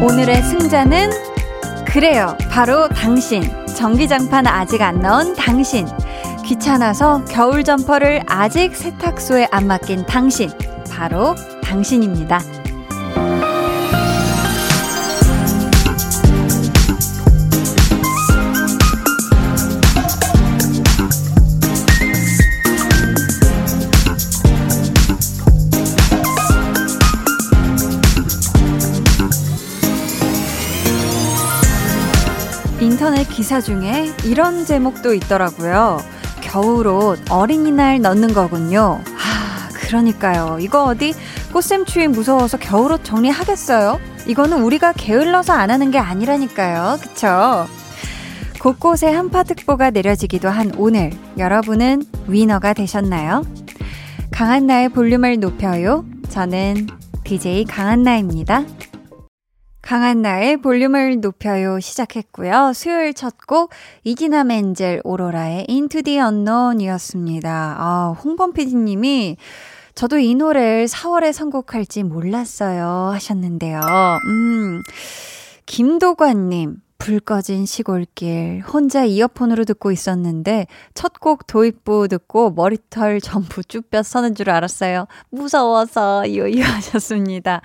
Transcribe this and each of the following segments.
오늘의 승자는 그래요. 바로 당신. 전기장판 아직 안 넣은 당신. 귀찮아서 겨울 점퍼를 아직 세탁소에 안 맡긴 당신. 바로 당신입니다. 기사 중에 이런 제목도 있더라고요. 겨울옷 어린이날 넣는 거군요. 아, 그러니까요. 이거 어디 꽃샘추위 무서워서 겨울옷 정리하겠어요? 이거는 우리가 게을러서 안 하는 게 아니라니까요. 그쵸? 곳곳에 한파특보가 내려지기도 한 오늘, 여러분은 위너가 되셨나요? 강한나의 볼륨을 높여요. 저는 DJ 강한나입니다. 강한 나의 볼륨을 높여요 시작했고요. 수요일 첫 곡 이기나 멘젤 오로라의 Into the Unknown이었습니다. 아, 홍범 PD님이 저도 이 노래를 4월에 선곡할지 몰랐어요 하셨는데요. 음, 김도관님. 불 꺼진 시골길 혼자 이어폰으로 듣고 있었는데 첫 곡 도입부 듣고 머리털 전부 쭈뼛 서는 줄 알았어요. 무서워서 요요 하셨습니다.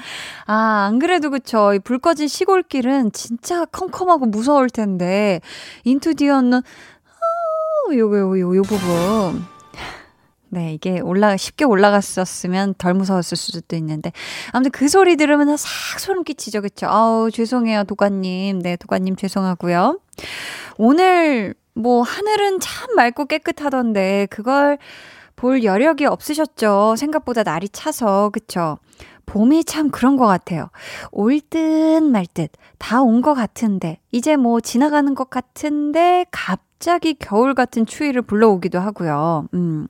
아, 안 그래도 그쵸. 불 꺼진 시골길은 진짜 컴컴하고 무서울 텐데 인투 디언는 어, 요거 요거 요, 요 부분 네, 이게 올라, 쉽게 올라갔었으면 덜 무서웠을 수도 있는데. 아무튼 그 소리 들으면 싹 소름 끼치죠. 그쵸? 아우, 죄송해요, 도관님. 네, 도관님 죄송하고요. 오늘, 뭐, 하늘은 참 맑고 깨끗하던데, 그걸 볼 여력이 없으셨죠. 생각보다 날이 차서, 그쵸? 봄이 참 그런 것 같아요. 올 듯 말 듯, 다 온 것 같은데, 이제 뭐 지나가는 것 같은데, 갑자기 겨울 같은 추위를 불러오기도 하고요. 음.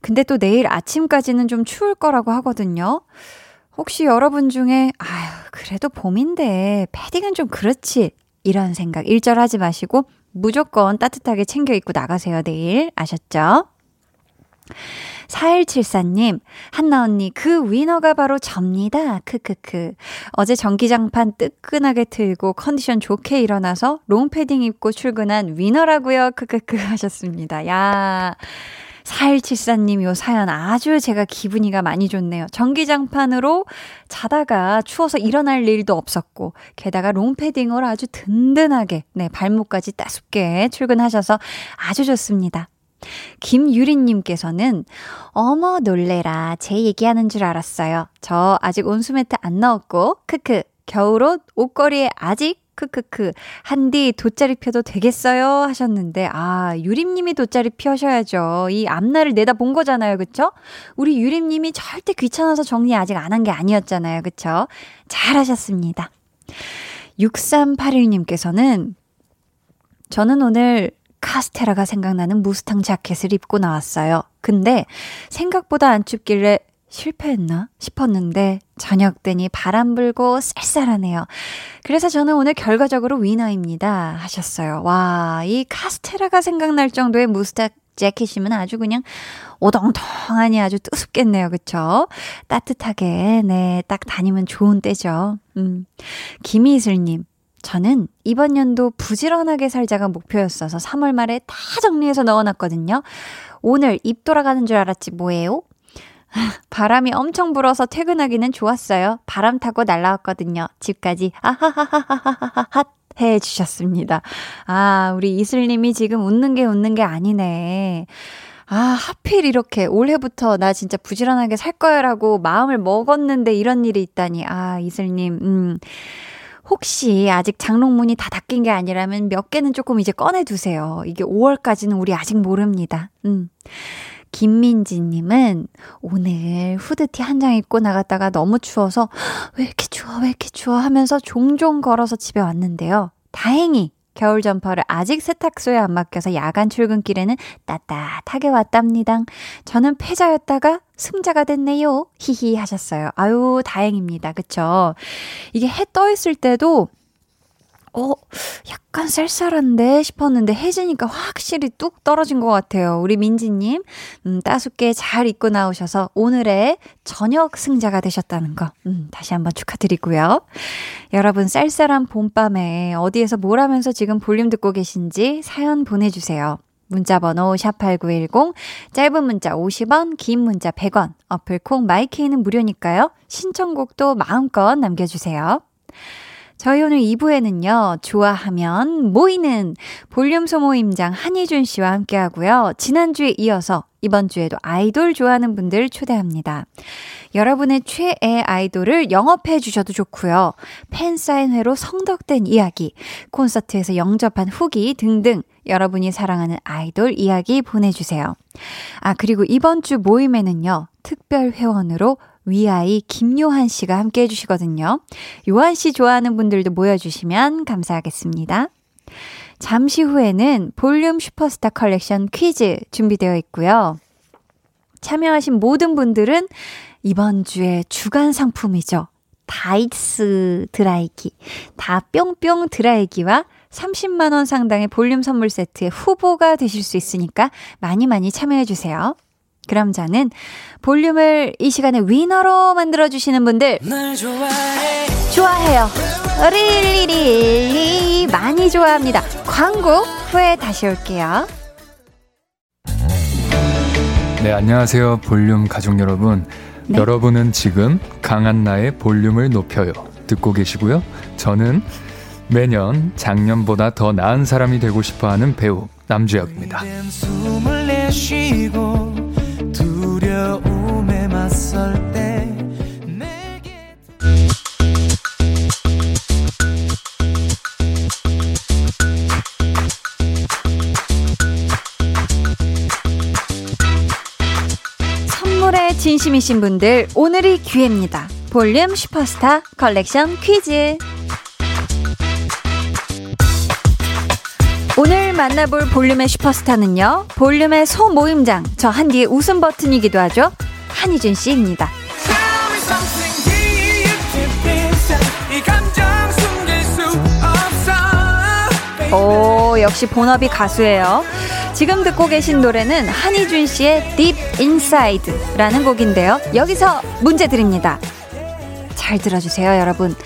근데 또 내일 아침까지는 좀 추울 거라고 하거든요. 혹시 여러분 중에, 아유, 그래도 봄인데, 패딩은 좀 그렇지. 이런 생각 일절 하지 마시고, 무조건 따뜻하게 챙겨 입고 나가세요, 내일. 아셨죠? 4174님, 한나 언니, 그 위너가 바로 접니다. 크크크. 어제 전기장판 뜨끈하게 틀고 컨디션 좋게 일어나서 롱패딩 입고 출근한 위너라고요. 크크크 하셨습니다. 야. 4174님 요 사연 아주 제가 기분이가 많이 좋네요. 전기장판으로 자다가 추워서 일어날 일도 없었고, 게다가 롱패딩으로 아주 든든하게, 네, 발목까지 따숩게 출근하셔서 아주 좋습니다. 김유리님께서는, 어머, 놀래라. 제 얘기하는 줄 알았어요. 저 아직 온수매트 안 넣었고, 크크, 겨울옷, 옷걸이에 아직 크크크. 한디 돗자리 펴도 되겠어요? 하셨는데, 아, 유림님이 돗자리 펴셔야죠. 이 앞날을 내다 본 거잖아요. 그쵸? 우리 유림님이 절대 귀찮아서 정리 아직 안 한 게 아니었잖아요. 그쵸? 잘 하셨습니다. 6381님께서는, 저는 오늘 카스테라가 생각나는 무스탕 자켓을 입고 나왔어요. 근데 생각보다 안 춥길래 실패했나 싶었는데 저녁 되니 바람 불고 쌀쌀하네요. 그래서 저는 오늘 결과적으로 위너입니다. 하셨어요. 와, 이 카스테라가 생각날 정도의 무스탁 재킷이면 아주 그냥 오동통하니 아주 뜨습겠네요. 그쵸? 따뜻하게, 네, 딱 다니면 좋은 때죠. 음. 김희슬님. 저는 이번 연도 부지런하게 살자가 목표였어서 3월 말에 다 정리해서 넣어놨거든요. 오늘 입 돌아가는 줄 알았지 뭐예요? 바람이 엄청 불어서 퇴근하기는 좋았어요. 바람 타고 날라왔거든요. 집까지 아하하하하하하 해 주셨습니다. 아, 우리 이슬 님이 지금 웃는 게 웃는 게 아니네. 아, 하필 이렇게 올해부터 나 진짜 부지런하게 살 거야라고 마음을 먹었는데 이런 일이 있다니. 아, 이슬 님, 음. 혹시 아직 장롱문이 다 닫힌 게 아니라면 몇 개는 조금 이제 꺼내 두세요. 이게 5월까지는 우리 아직 모릅니다. 음. 김민지님은 오늘 후드티 한 장 입고 나갔다가 너무 추워서 왜 이렇게 추워, 왜 이렇게 추워 하면서 종종 걸어서 집에 왔는데요. 다행히 겨울 점퍼를 아직 세탁소에 안 맡겨서 야간 출근길에는 따뜻하게 왔답니다. 저는 패자였다가 승자가 됐네요. 히히 하셨어요. 아유, 다행입니다. 그쵸? 이게 해 떠 있을 때도 어, 약간 쌀쌀한데 싶었는데 해지니까 확실히 뚝 떨어진 것 같아요. 우리 민지님, 음, 따숩게 잘 입고 나오셔서 오늘의 저녁 승자가 되셨다는 거, 음, 다시 한번 축하드리고요. 여러분, 쌀쌀한 봄밤에 어디에서 뭘 하면서 지금 볼륨 듣고 계신지 사연 보내주세요. 문자 번호 샵8910, 짧은 문자 50원, 긴 문자 100원, 어플 콩 마이케이는 무료니까요. 신청곡도 마음껏 남겨주세요. 저희 오늘 2부에는요, 좋아하면 모이는 볼륨 소모임장 한희준 씨와 함께 하고요. 지난주에 이어서 이번 주에도 아이돌 좋아하는 분들 초대합니다. 여러분의 최애 아이돌을 영업해 주셔도 좋고요. 팬사인회로 성덕된 이야기, 콘서트에서 영접한 후기 등등 여러분이 사랑하는 아이돌 이야기 보내주세요. 아, 그리고 이번 주 모임에는요, 특별 회원으로 위아이 김요한 씨가 함께 해주시거든요. 요한 씨 좋아하는 분들도 모여주시면 감사하겠습니다. 잠시 후에는 볼륨 슈퍼스타 컬렉션 퀴즈 준비되어 있고요. 참여하신 모든 분들은 이번 주에 주간 상품이죠. 다이스 드라이기, 다 뿅뿅 드라이기와 30만원 상당의 볼륨 선물 세트의 후보가 되실 수 있으니까 많이 많이 참여해주세요. 그럼 저는 볼륨을 이 시간에 winner로 만들어주시는 분들 좋아해요. really really 많이 좋아합니다. 광고 후에 다시 올게요. 네, 안녕하세요. 볼륨 가족 여러분. 네. 여러분은 지금 강한나의 볼륨을 높여요. 듣고 계시고요. 저는 매년 작년보다 더 나은 사람이 되고 싶어 하는 배우 남주혁입니다. 선물에 진심이신 분들 오늘이 기회입니다. 볼륨 슈퍼스타 컬렉션 퀴즈. 오늘 만나볼 볼륨의 슈퍼스타는요, 볼륨의 소모임장, 저 한디의 웃음 버튼이기도 하죠. 한희준 씨입니다. 오, 역시 본업이 가수예요. 지금 듣고 계신 노래는 한희준 씨의 Deep Inside라는 곡인데요. 여기서 문제 드립니다. 잘 들어주세요, 여러분.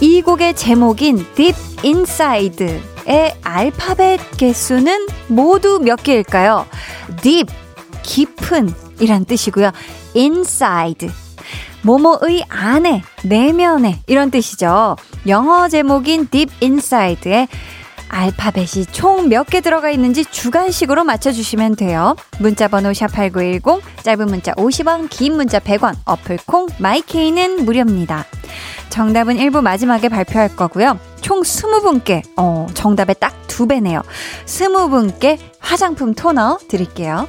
이 곡의 제목인 Deep Inside. 의 알파벳 개수는 모두 몇 개일까요? deep, 깊은 이란 뜻이고요. inside, 모모의 안에, 내면에 이런 뜻이죠. 영어 제목인 deep inside에 알파벳이 총 몇 개 들어가 있는지 주간식으로 맞춰주시면 돼요. 문자번호 샵8910, 짧은 문자 50원, 긴 문자 100원, 어플 콩, 마이케이는 무료입니다. 정답은 1부 마지막에 발표할 거고요. 총 20분께, 어, 정답에 딱두 배네요. 20분께 화장품 토너 드릴게요.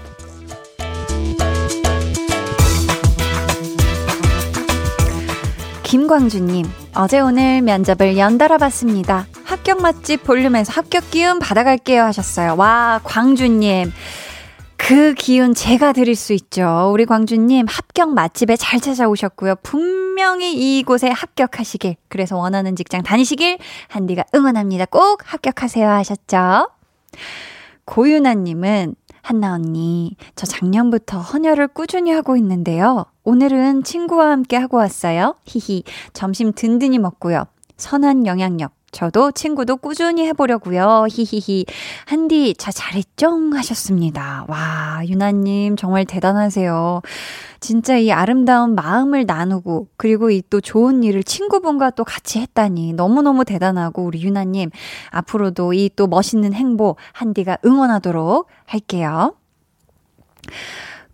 김광주님, 어제 오늘 면접을 연달아 봤습니다. 합격 맛집 볼륨에서 합격 기운 받아갈게요 하셨어요. 와, 광주님. 그 기운 제가 드릴 수 있죠. 우리 광주님 합격 맛집에 잘 찾아오셨고요. 분명히 이곳에 합격하시길, 그래서 원하는 직장 다니시길 한디가 응원합니다. 꼭 합격하세요 하셨죠? 고유나님은 한나 언니, 저 작년부터 헌혈을 꾸준히 하고 있는데요. 오늘은 친구와 함께 하고 왔어요. 히히, 점심 든든히 먹고요. 선한 영향력, 저도 친구도 꾸준히 해보려고요. 히히히. 한디, 자, 잘했죠? 하셨습니다. 와, 유나님, 정말 대단하세요. 진짜 이 아름다운 마음을 나누고, 그리고 이 또 좋은 일을 친구분과 또 같이 했다니. 너무너무 대단하고, 우리 유나님, 앞으로도 이 또 멋있는 행보, 한디가 응원하도록 할게요.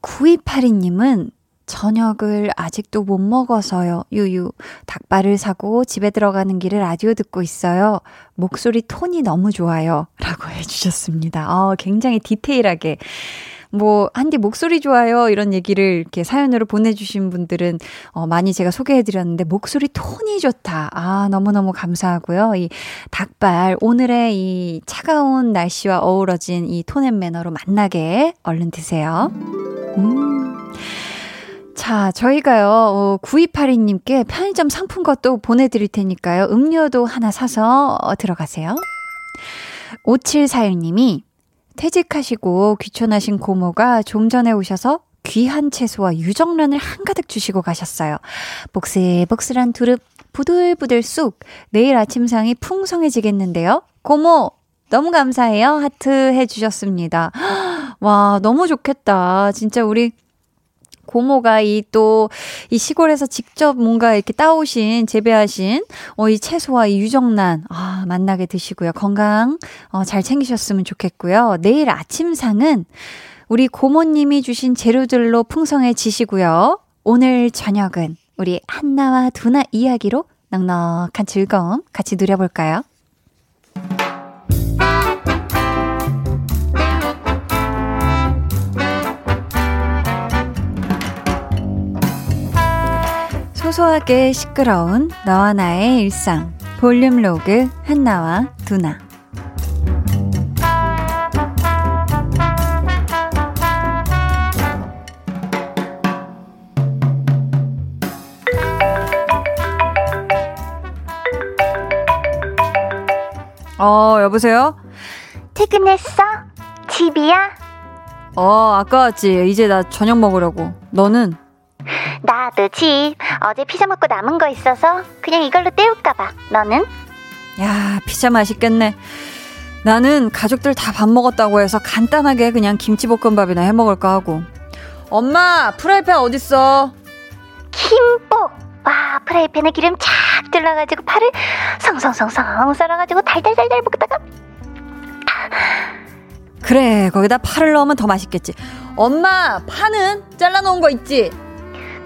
9282님은 저녁을 아직도 못 먹어서요. 유유. 닭발을 사고 집에 들어가는 길에 라디오 듣고 있어요. 목소리 톤이 너무 좋아요. 라고 해주셨습니다. 어, 굉장히 디테일하게. 뭐, 한디 목소리 좋아요. 이런 얘기를 이렇게 사연으로 보내주신 분들은, 어, 많이 제가 소개해드렸는데, 목소리 톤이 좋다. 아, 너무너무 감사하고요. 이 닭발, 오늘의 이 차가운 날씨와 어우러진 이 톤 and manner로 만나게 얼른 드세요. 음. 자, 저희가요, 어, 9282님께 편의점 상품권 도 보내드릴 테니까요. 음료도 하나 사서 어, 들어가세요. 5741님이 퇴직하시고 귀촌하신 고모가 좀 전에 오셔서 귀한 채소와 유정란을 한가득 주시고 가셨어요. 복슬복슬한 두릅, 부들부들 쑥, 내일 아침상이 풍성해지겠는데요. 고모, 너무 감사해요. 하트 해주셨습니다. 와, 너무 좋겠다. 진짜 우리 고모가 이또이 시골에서 직접 뭔가 이렇게 따오신 재배하신 어 이 채소와 이 유정란 아 만나게 드시고요. 건강 어 잘 챙기셨으면 좋겠고요. 내일 아침상은 우리 고모님이 주신 재료들로 풍성해지시고요. 오늘 저녁은 우리 한나와 두나 이야기로 넉넉한 즐거움 같이 누려볼까요? 소소하게 시끄러운 너와 나의 일상 볼륨 로그 한나와 두나 어 여보세요? 퇴근했어? 집이야? 어 아까 왔지 이제 나 저녁 먹으려고 너는? 나도 집. 어제 피자 먹고 남은 거 있어서 그냥 이걸로 때울까봐. 너는? 야, 피자 맛있겠네. 나는 가족들 다 밥 먹었다고 해서 간단하게 그냥 김치볶음밥이나 해 먹을까 하고. 엄마, 프라이팬 어딨어? 김보! 와, 프라이팬에 기름 쫙 둘러가지고 파를 성성성성 썰어가지고 달달달달 볶다가. 그래, 거기다 파를 넣으면 더 맛있겠지. 엄마, 파는 잘라놓은 거 있지?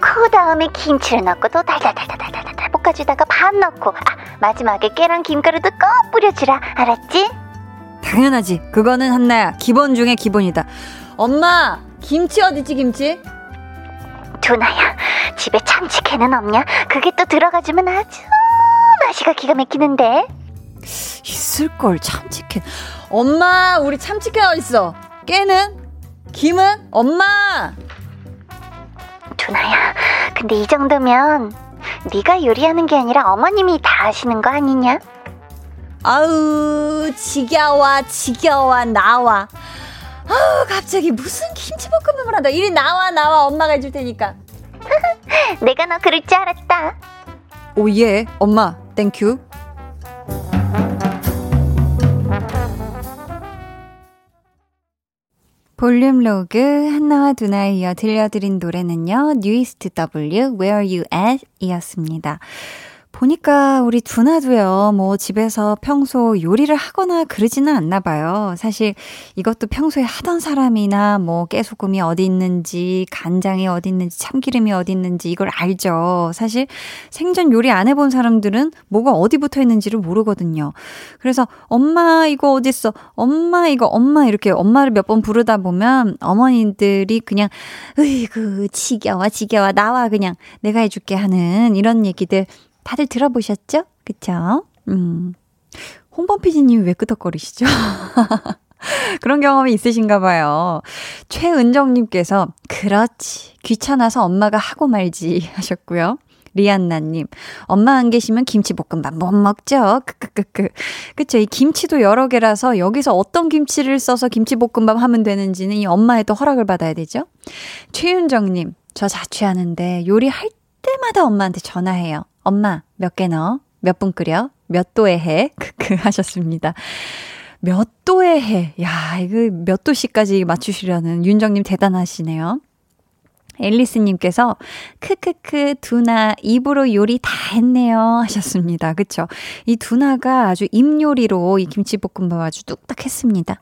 그 다음에 김치를 넣고 또 달달달달달달달 볶아주다가 밥 넣고 아 마지막에 깨랑 김가루도 꼭 뿌려주라 알았지? 당연하지 그거는 한나야 기본 중에 기본이다 엄마 김치 어디지 김치? 두나야 집에 참치캔은 없냐? 그게 또 들어가주면 아주 맛이가 기가 막히는데 있을걸 참치캔 엄마 우리 참치캔 어딨어 깨는? 김은? 엄마 두나야, 근데 이 정도면 네가 요리하는 게 아니라 어머님이 다 하시는 거 아니냐? 아우 지겨워 지겨워 나와. 아우 갑자기 무슨 김치볶음밥을 한다. 이리 나와 나와. 엄마가 해줄 테니까. 내가 너 그럴 줄 알았다. Oh yeah. 엄마 Thank you 볼륨 로그 한나와 두나에 이어 들려드린 노래는요. 뉴이스트 W Where You At 이었습니다. 보니까 우리 두나도요, 뭐 집에서 평소 요리를 하거나 그러지는 않나 봐요. 사실 이것도 평소에 하던 사람이나 뭐 깨소금이 어디 있는지, 간장이 어디 있는지, 참기름이 어디 있는지 이걸 알죠. 사실 생전 요리 안 해본 사람들은 뭐가 어디 붙어 있는지를 모르거든요. 그래서 엄마 이거 어딨어? 엄마 이거 엄마 이렇게 엄마를 몇 번 부르다 보면 어머니들이 그냥 으이그 지겨워 지겨워 나와 그냥 내가 해줄게 하는 이런 얘기들 다들 들어보셨죠? 그쵸? 음. 홍범 PD님이 왜 끄덕거리시죠? 그런 경험이 있으신가 봐요. 최은정님께서, 그렇지. 귀찮아서 엄마가 하고 말지 하셨고요. 리안나님, 엄마 안 계시면 김치볶음밥 못 먹죠? 크크크크. 그쵸. 이 김치도 여러 개라서 여기서 어떤 김치를 써서 김치볶음밥 하면 되는지는 이 엄마의 또 허락을 받아야 되죠? 최윤정님, 저 자취하는데 요리할 때마다 엄마한테 전화해요. 엄마, 몇 개 넣어? 몇 분 끓여? 몇 도에 해? 크크 하셨습니다. 몇 도에 해? 야, 이거 몇 도씨까지 맞추시려는 윤정님 대단하시네요. 앨리스님께서 크크크 두나 입으로 요리 다 했네요 하셨습니다. 그쵸? 이 두나가 아주 입요리로 이 김치볶음밥 아주 뚝딱 했습니다.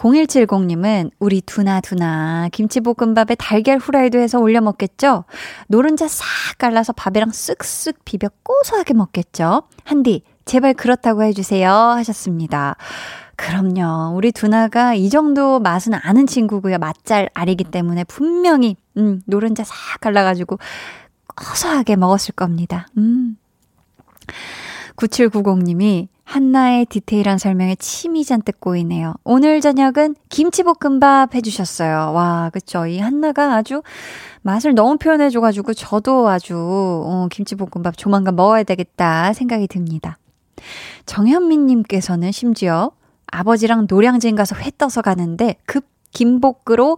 0170님은 우리 두나 두나 김치볶음밥에 달걀 후라이도 해서 올려 먹겠죠? 노른자 싹 갈라서 밥이랑 쓱쓱 비벼 고소하게 먹겠죠? 한디 제발 그렇다고 해주세요 하셨습니다. 그럼요. 우리 두나가 이 정도 맛은 아는 친구고요. 맛잘 알이기 때문에 분명히 음, 노른자 싹 갈라가지고 고소하게 먹었을 겁니다. 음. 9790님이 한나의 디테일한 설명에 침이 잔뜩 고이네요. 오늘 저녁은 김치볶음밥 해주셨어요. 와, 그쵸. 이 한나가 아주 맛을 너무 표현해줘가지고 저도 아주, 어, 김치볶음밥 조만간 먹어야 되겠다 생각이 듭니다. 정현민님께서는 심지어 아버지랑 노량진 가서 회 떠서 가는데 급 김복으로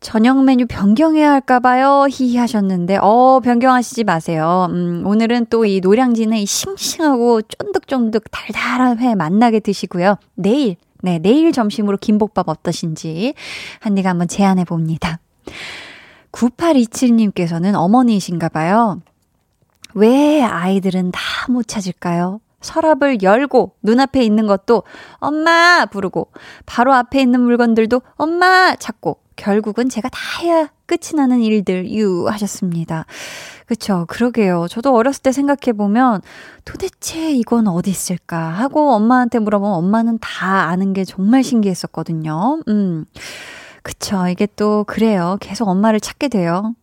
저녁 메뉴 변경해야 할까봐요. 히히 하셨는데, 어, 변경하시지 마세요. 음, 오늘은 또 이 노량진의 이 싱싱하고 쫀득쫀득 달달한 회 만나게 드시고요. 내일, 네, 내일 점심으로 김복밥 어떠신지 한디가 한번 제안해 봅니다. 9827님께서는 어머니이신가 봐요. 왜 아이들은 다 못 찾을까요? 서랍을 열고 눈앞에 있는 것도 엄마 부르고 바로 앞에 있는 물건들도 엄마 찾고 결국은 제가 다 해야 끝이 나는 일들 유 하셨습니다. 그쵸. 그러게요. 저도 어렸을 때 생각해 보면 도대체 이건 어디 있을까 하고 엄마한테 물어보면 엄마는 다 아는 게 정말 신기했었거든요. 음. 그쵸. 이게 또 그래요. 계속 엄마를 찾게 돼요.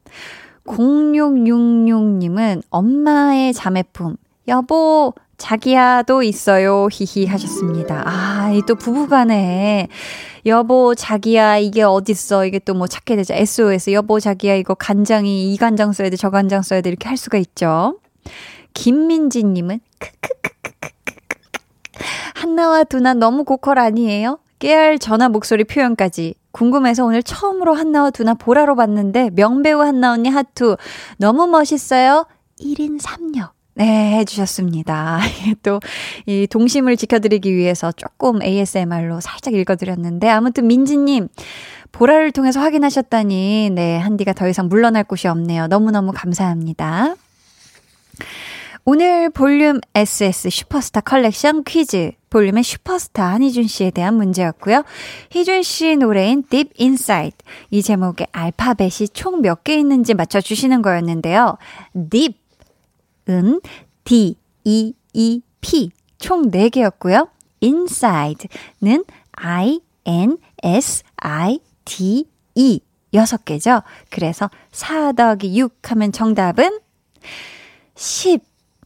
0666님은 엄마의 자매품. 여보, 자기야도 있어요. 히히 하셨습니다. 아, 이 또 부부간에 여보 자기야 이게 어딨어 이게 또 뭐 찾게 되죠. SOS 여보 자기야 이거 간장이 이 간장 써야 돼 저 간장 써야 돼 이렇게 할 수가 있죠. 김민지님은 한나와 두나 너무 고퀄 아니에요? 깨알 전화 목소리 표현까지 궁금해서 오늘 처음으로 한나와 두나 보라로 봤는데 명배우 한나 언니 하투 너무 멋있어요. 1인 3역. 네, 해주셨습니다. 또, 이 동심을 지켜드리기 위해서 조금 ASMR로 살짝 읽어드렸는데, 아무튼 민지님, 보라를 통해서 확인하셨다니, 네, 한디가 더 이상 물러날 곳이 없네요. 너무너무 감사합니다. 오늘 볼륨 SS 슈퍼스타 컬렉션 퀴즈. 볼륨의 슈퍼스타 한희준 씨에 대한 문제였고요. 희준 씨 노래인 Deep Inside. 이 제목의 알파벳이 총 몇 개 있는지 맞춰주시는 거였는데요. Deep 은 D, E, E, P 총 4개였고요. inside는 I, N, S, I, D, E 6개죠. 그래서 4 더하기 6 하면 정답은 10,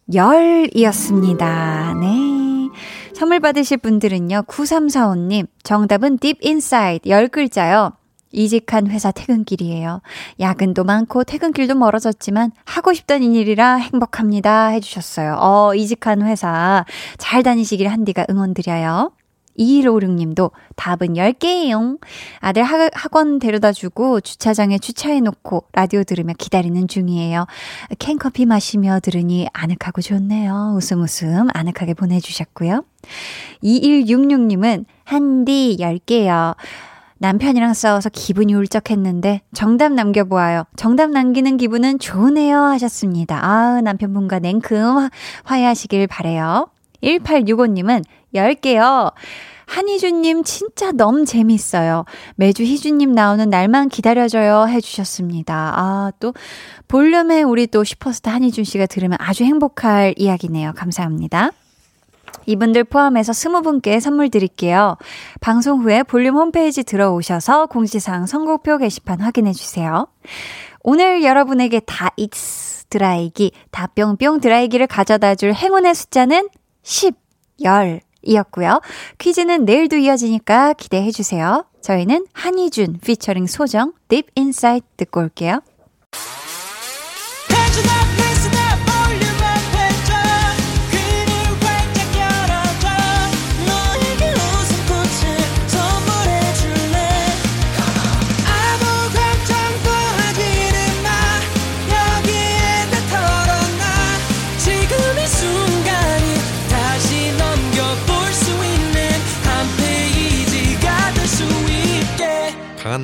10이었습니다. 네. 선물 받으실 분들은요. 9345님, 정답은 deep inside 10글자요. 이직한 회사 퇴근길이에요. 야근도 많고 퇴근길도 멀어졌지만 하고 싶던 일이라 행복합니다. 해주셨어요. 어, 이직한 회사 잘 다니시길 한디가 응원드려요. 2156님도 답은 10개예요. 아들 학, 학원 데려다 주고 주차장에 주차해놓고 라디오 들으며 기다리는 중이에요. 캔커피 마시며 들으니 아늑하고 좋네요. 웃음 웃음 아늑하게 보내주셨고요. 2166님은 한디 10개요. 남편이랑 싸워서 기분이 울적했는데 정답 남겨보아요. 정답 남기는 기분은 좋으네요 하셨습니다. 아 남편분과 냉큼 화해하시길 바래요. 1865님은 10개요. 한희주님 진짜 너무 재밌어요. 매주 희주님 나오는 날만 기다려줘요 해주셨습니다. 아, 또, 볼륨에 우리 또 슈퍼스타 한희준 씨가 들으면 아주 행복할 이야기네요. 감사합니다. 이분들 포함해서 스무 분께 선물 드릴게요. 방송 후에 볼륨 홈페이지 들어오셔서 공지사항 선곡표 게시판 확인해 주세요. 오늘 여러분에게 다 익스 드라이기, 다 뿅뿅 드라이기를 가져다 줄 행운의 숫자는 10, 10 이었고요. 퀴즈는 내일도 이어지니까 기대해 주세요. 저희는 한희준 피처링 소정 Deep Inside 듣고 올게요.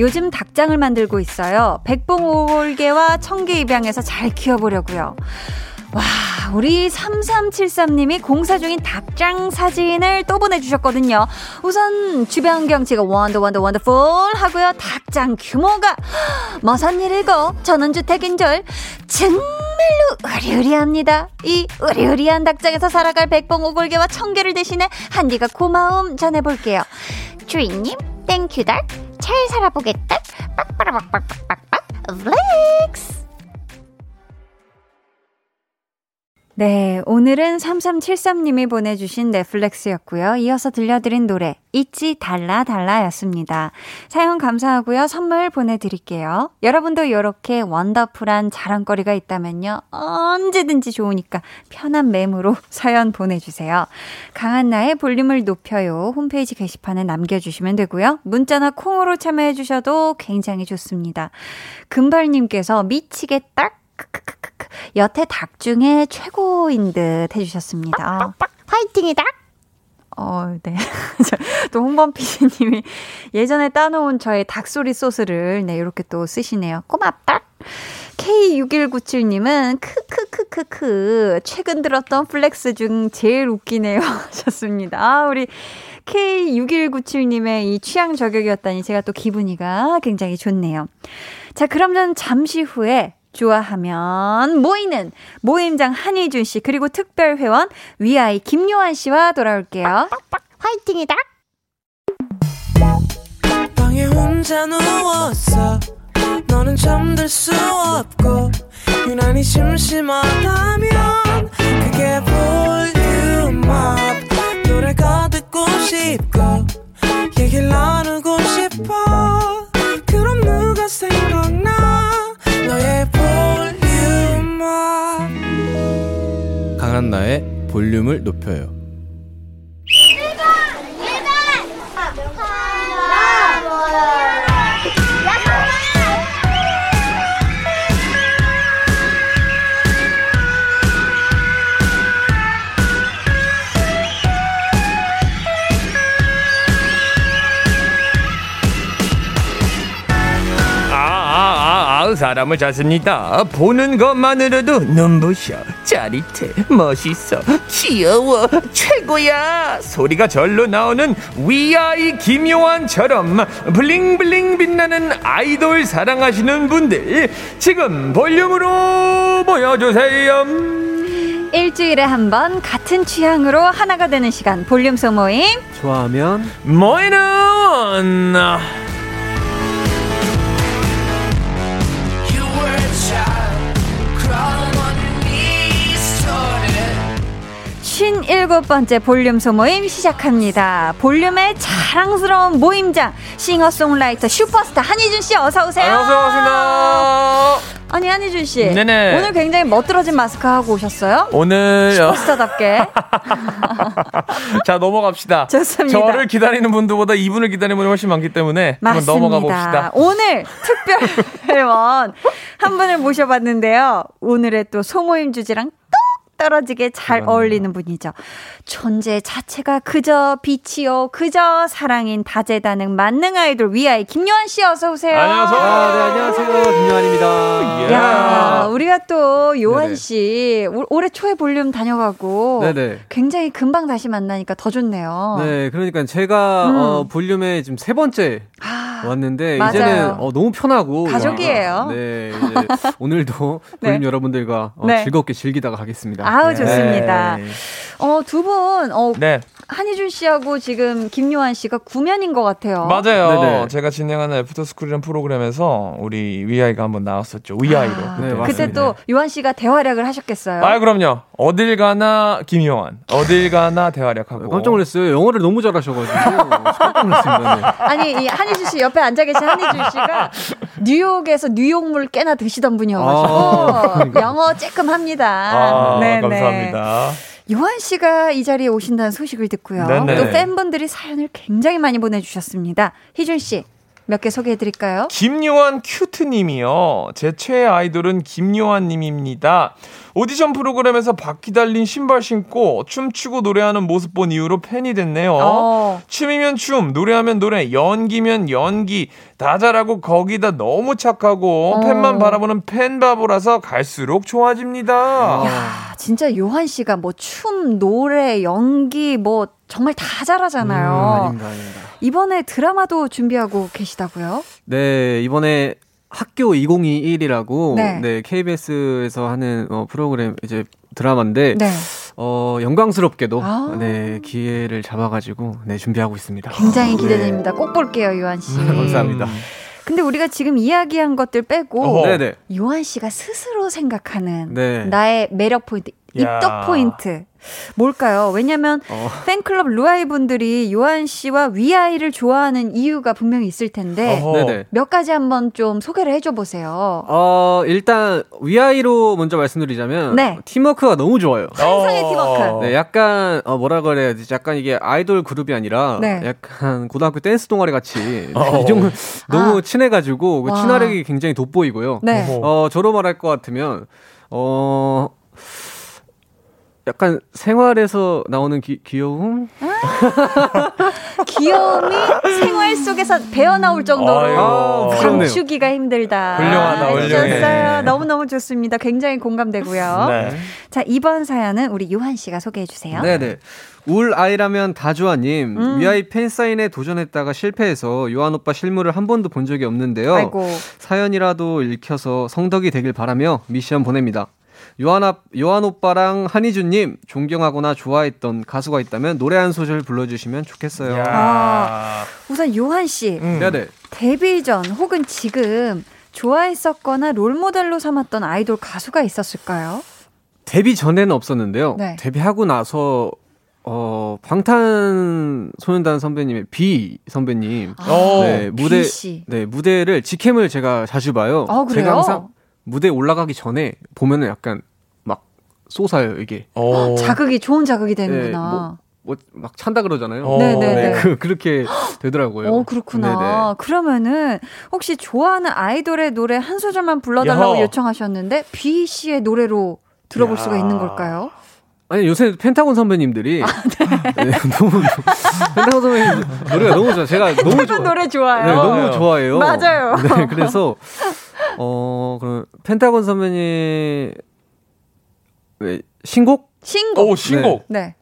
요즘 닭장을 만들고 있어요. 백봉 올개와 청개 입양해서 잘 키워보려고요. 와, 우리 3373님이 공사 중인 닭장 사진을 또 보내주셨거든요. 우선 주변 경치가 원더 원더 원더풀 하고요. 닭장 규모가 머선 일이고 전원주택인 줄 정말로 으리으리합니다. 이 으리으리한 닭장에서 살아갈 백봉 오골개와 청개를 대신해 한디가 고마움 전해볼게요. 주인님 Thank you닭 잘 살아보겠닭. 빡빡빡빡빡빡 flex 네, 오늘은 3373님이 보내주신 네 flex였고요. 이어서 들려드린 노래 있지 달라 달라였습니다. 사연 감사하고요. 선물 보내드릴게요. 여러분도 이렇게 wonderful한 자랑거리가 있다면요. 언제든지 좋으니까 편한 맴으로 사연 보내주세요. 강한나의 볼륨을 높여요. 홈페이지 게시판에 남겨주시면 되고요. 문자나 콩으로 참여해주셔도 굉장히 좋습니다. 금발님께서 미치겠다 크크크크. 여태 닭 중에 최고인 듯 해주셨습니다. 화이팅이닭. 어, 네. 또 홍범 PD님이 예전에 따놓은 저의 닭소리 소스를 네, 이렇게 또 쓰시네요. 꼬맙닭. K6197님은 크크크크크 최근 들었던 flex 중 제일 웃기네요 하셨습니다. 아, 우리 K6197님의 이 취향 저격이었다니 제가 또 기분이가 굉장히 좋네요. 자, 전 잠시 후에 좋아하면 모이는 모임장 한희준 씨 그리고 특별 회원 위아이 김요한 씨와 돌아올게요. 화이팅이다. 방에 혼자 누웠어. 너는 잠들 수 없고 유난히 심심하다면 그게 볼륨업 노래가 듣고 싶고 얘기를 나누고 싶어 그럼 누가 생각나 강한나의 볼륨을 높여요. 아, 사람을 찾습니다. 보는 것만으로도 눈부셔, 짜릿해, 멋있어, 귀여워, 최고야. 소리가 절로 나오는 위아이 김요한처럼 블링블링 빛나는 아이돌 사랑하시는 분들 지금 볼륨으로 모여주세요. 일주일에 한 번 같은 취향으로 하나가 되는 시간 볼륨 소모임 좋아하면 모이는 쉰 일곱 번째 볼륨 소모임 시작합니다. 볼륨의 자랑스러운 모임장 싱어송라이터 슈퍼스타 한희준 씨 어서 오세요. 안녕하세요, 반갑습니다. 아니 한희준 씨 네네. 오늘 굉장히 멋들어진 마스크 하고 오셨어요? 오늘 슈퍼스타답게 자 넘어갑시다. 좋습니다. 저를 기다리는 분들보다 이분을 기다리는 분이 훨씬 많기 때문에 한번 맞습니다. 넘어가 봅시다. 오늘 특별 회원 한 분을 모셔봤는데요. 오늘의 또 소모임 주제랑 똑 떨어지게 잘 어울리는 분이죠. 존재 자체가 그저 빛이요, 그저 사랑인 다재다능 만능 아이돌 위아이 김요한 씨 어서 오세요. 안녕하세요. 아, 네, 안녕하세요. 김요한입니다. 예. 야, 우리가 또 요한 네네. 씨 올- 올해 초에 볼륨 다녀가고 네네. 굉장히 금방 다시 만나니까 더 좋네요. 네, 그러니까 제가 음. 어, 볼륨에 지금 세 번째 아, 왔는데 맞아요. 이제는 어, 너무 편하고 가족이에요. 네, 이제 오늘도 네. 볼륨 여러분들과 어, 네. 즐겁게 즐기다가 가겠습니다. 아우 네. 좋습니다. 네. 어, 두 분, 어, 네, 한희준 씨하고 지금 김요한 씨가 구면인 것 같아요. 맞아요. 네네. 제가 진행하는 애프터스쿨이라는 프로그램에서 우리 위아이가 한번 나왔었죠. 위아이로. 아, 네, 그때 맞습니다. 또 요한 씨가 대활약을 하셨겠어요. 아, 그럼요. 어딜 가나 김요한, 어딜 가나 대활약하고. 깜짝 놀랐어요. 영어를 너무 잘하셔가지고 깜짝 놀랐습니다. 네. 아니, 이 한희준 씨 옆에 앉아 계신 한희준 씨가 뉴욕에서 뉴욕물 꽤나 드시던 분이어가지고 아, 영어 쬐끔합니다. 아, 네네. 감사합니다. 요한 씨가 이 자리에 오신다는 소식을 듣고요. 네네. 또 팬분들이 사연을 굉장히 많이 보내주셨습니다. 희준 씨, 몇 개 소개해 드릴까요? 김요한 큐트님이요. 제 최애 아이돌은 김요한님입니다. 오디션 프로그램에서 바퀴 달린 신발 신고 춤추고 노래하는 모습 본 이후로 팬이 됐네요. 어. 춤이면 춤, 노래하면 노래, 연기면 연기 다 잘하고 거기다 너무 착하고 어. 팬만 바라보는 팬바보라서 갈수록 좋아집니다. 야, 진짜 요한 씨가 뭐 춤, 노래, 연기 뭐 정말 다 잘하잖아요. 음, 아닙니다, 아닙니다. 이번에 드라마도 준비하고 계시다고요? 네, 이번에 학교 2021이라고 네. 네, KBS에서 하는 어, 프로그램 이제 드라마인데 네. 어, 영광스럽게도 아. 네, 기회를 잡아가지고 네, 준비하고 있습니다. 굉장히 네. 기대됩니다. 꼭 볼게요, 요한 씨. 감사합니다. 근데 우리가 지금 이야기한 것들 빼고 어허. 네네. 요한 씨가 스스로 생각하는 네. 나의 매력 포인트, 야. 입덕 포인트 뭘까요? 왜냐면 어. 팬클럽 루아이 분들이 요한 씨와 위아이를 좋아하는 이유가 분명히 있을 텐데 어허. 몇 가지 한번 좀 소개를 해줘 보세요. 어, 일단 위아이로 먼저 말씀드리자면 네. 팀워크가 너무 좋아요. 환상의 팀워크. 네, 약간 어, 뭐라 그래야 되지? 약간 이게 아이돌 그룹이 아니라 네. 약간 고등학교 댄스 동아리 같이 어. 이 정도 너무 아. 친해가지고 그 와. 친화력이 굉장히 돋보이고요. 네. 어, 저로 말할 것 같으면 어. 약간 생활에서 나오는 기, 귀여움? 귀여움이 생활 속에서 배어 나올 정도로. 감추기가 힘들다. 훌륭하다, 훌륭해. 좋았어요. 너무너무 좋습니다. 굉장히 공감되고요. 네. 자, 이번 사연은 우리 요한 씨가 소개해 주세요. 네 네. 울 아이라면 다주아님 음. 위아이 팬사인회 도전했다가 실패해서 요한 오빠 실물을 한 번도 본 적이 없는데요. 아이고. 사연이라도 읽혀서 성덕이 되길 바라며 미션 보냅니다. 요한, 아, 요한 오빠랑 한희준님 존경하거나 좋아했던 가수가 있다면 노래 한 소절 불러주시면 좋겠어요. 야. 아. 우선 요한 씨 음. 네네. 데뷔 전 혹은 지금 좋아했었거나 롤모델로 삼았던 아이돌 가수가 있었을까요? 데뷔 전에는 없었는데요. 네. 데뷔하고 나서 어 방탄소년단 선배님의 비 선배님 오. 네, 무대 비 씨. 네 무대를 직캠을 제가 자주 봐요. 아, 그래요? 제가 항상 무대 에 올라가기 전에 보면은 약간 막 쏘사요 이게 어. 자극이 좋은 자극이 네, 되는구나. 뭐막 찬다 그러잖아요. 어. 네네네. 그 그렇게 되더라고요. 어, 그렇구나. 네네. 그러면은 혹시 좋아하는 아이돌의 노래 한 소절만 불러달라고 야호. 요청하셨는데 비 씨의 노래로 들어볼 야. 수가 있는 걸까요? 아니 요새 펜타곤 선배님들이 네, 너무 펜타곤 선배님 노래가 너무 좋아. 제가 너무 좋아. 노래 좋아요. 네, 너무 좋아해요. 맞아요. 네, 그래서 어 그럼 펜타곤 선배님 네, 신곡 신곡. 오, 신곡. 네.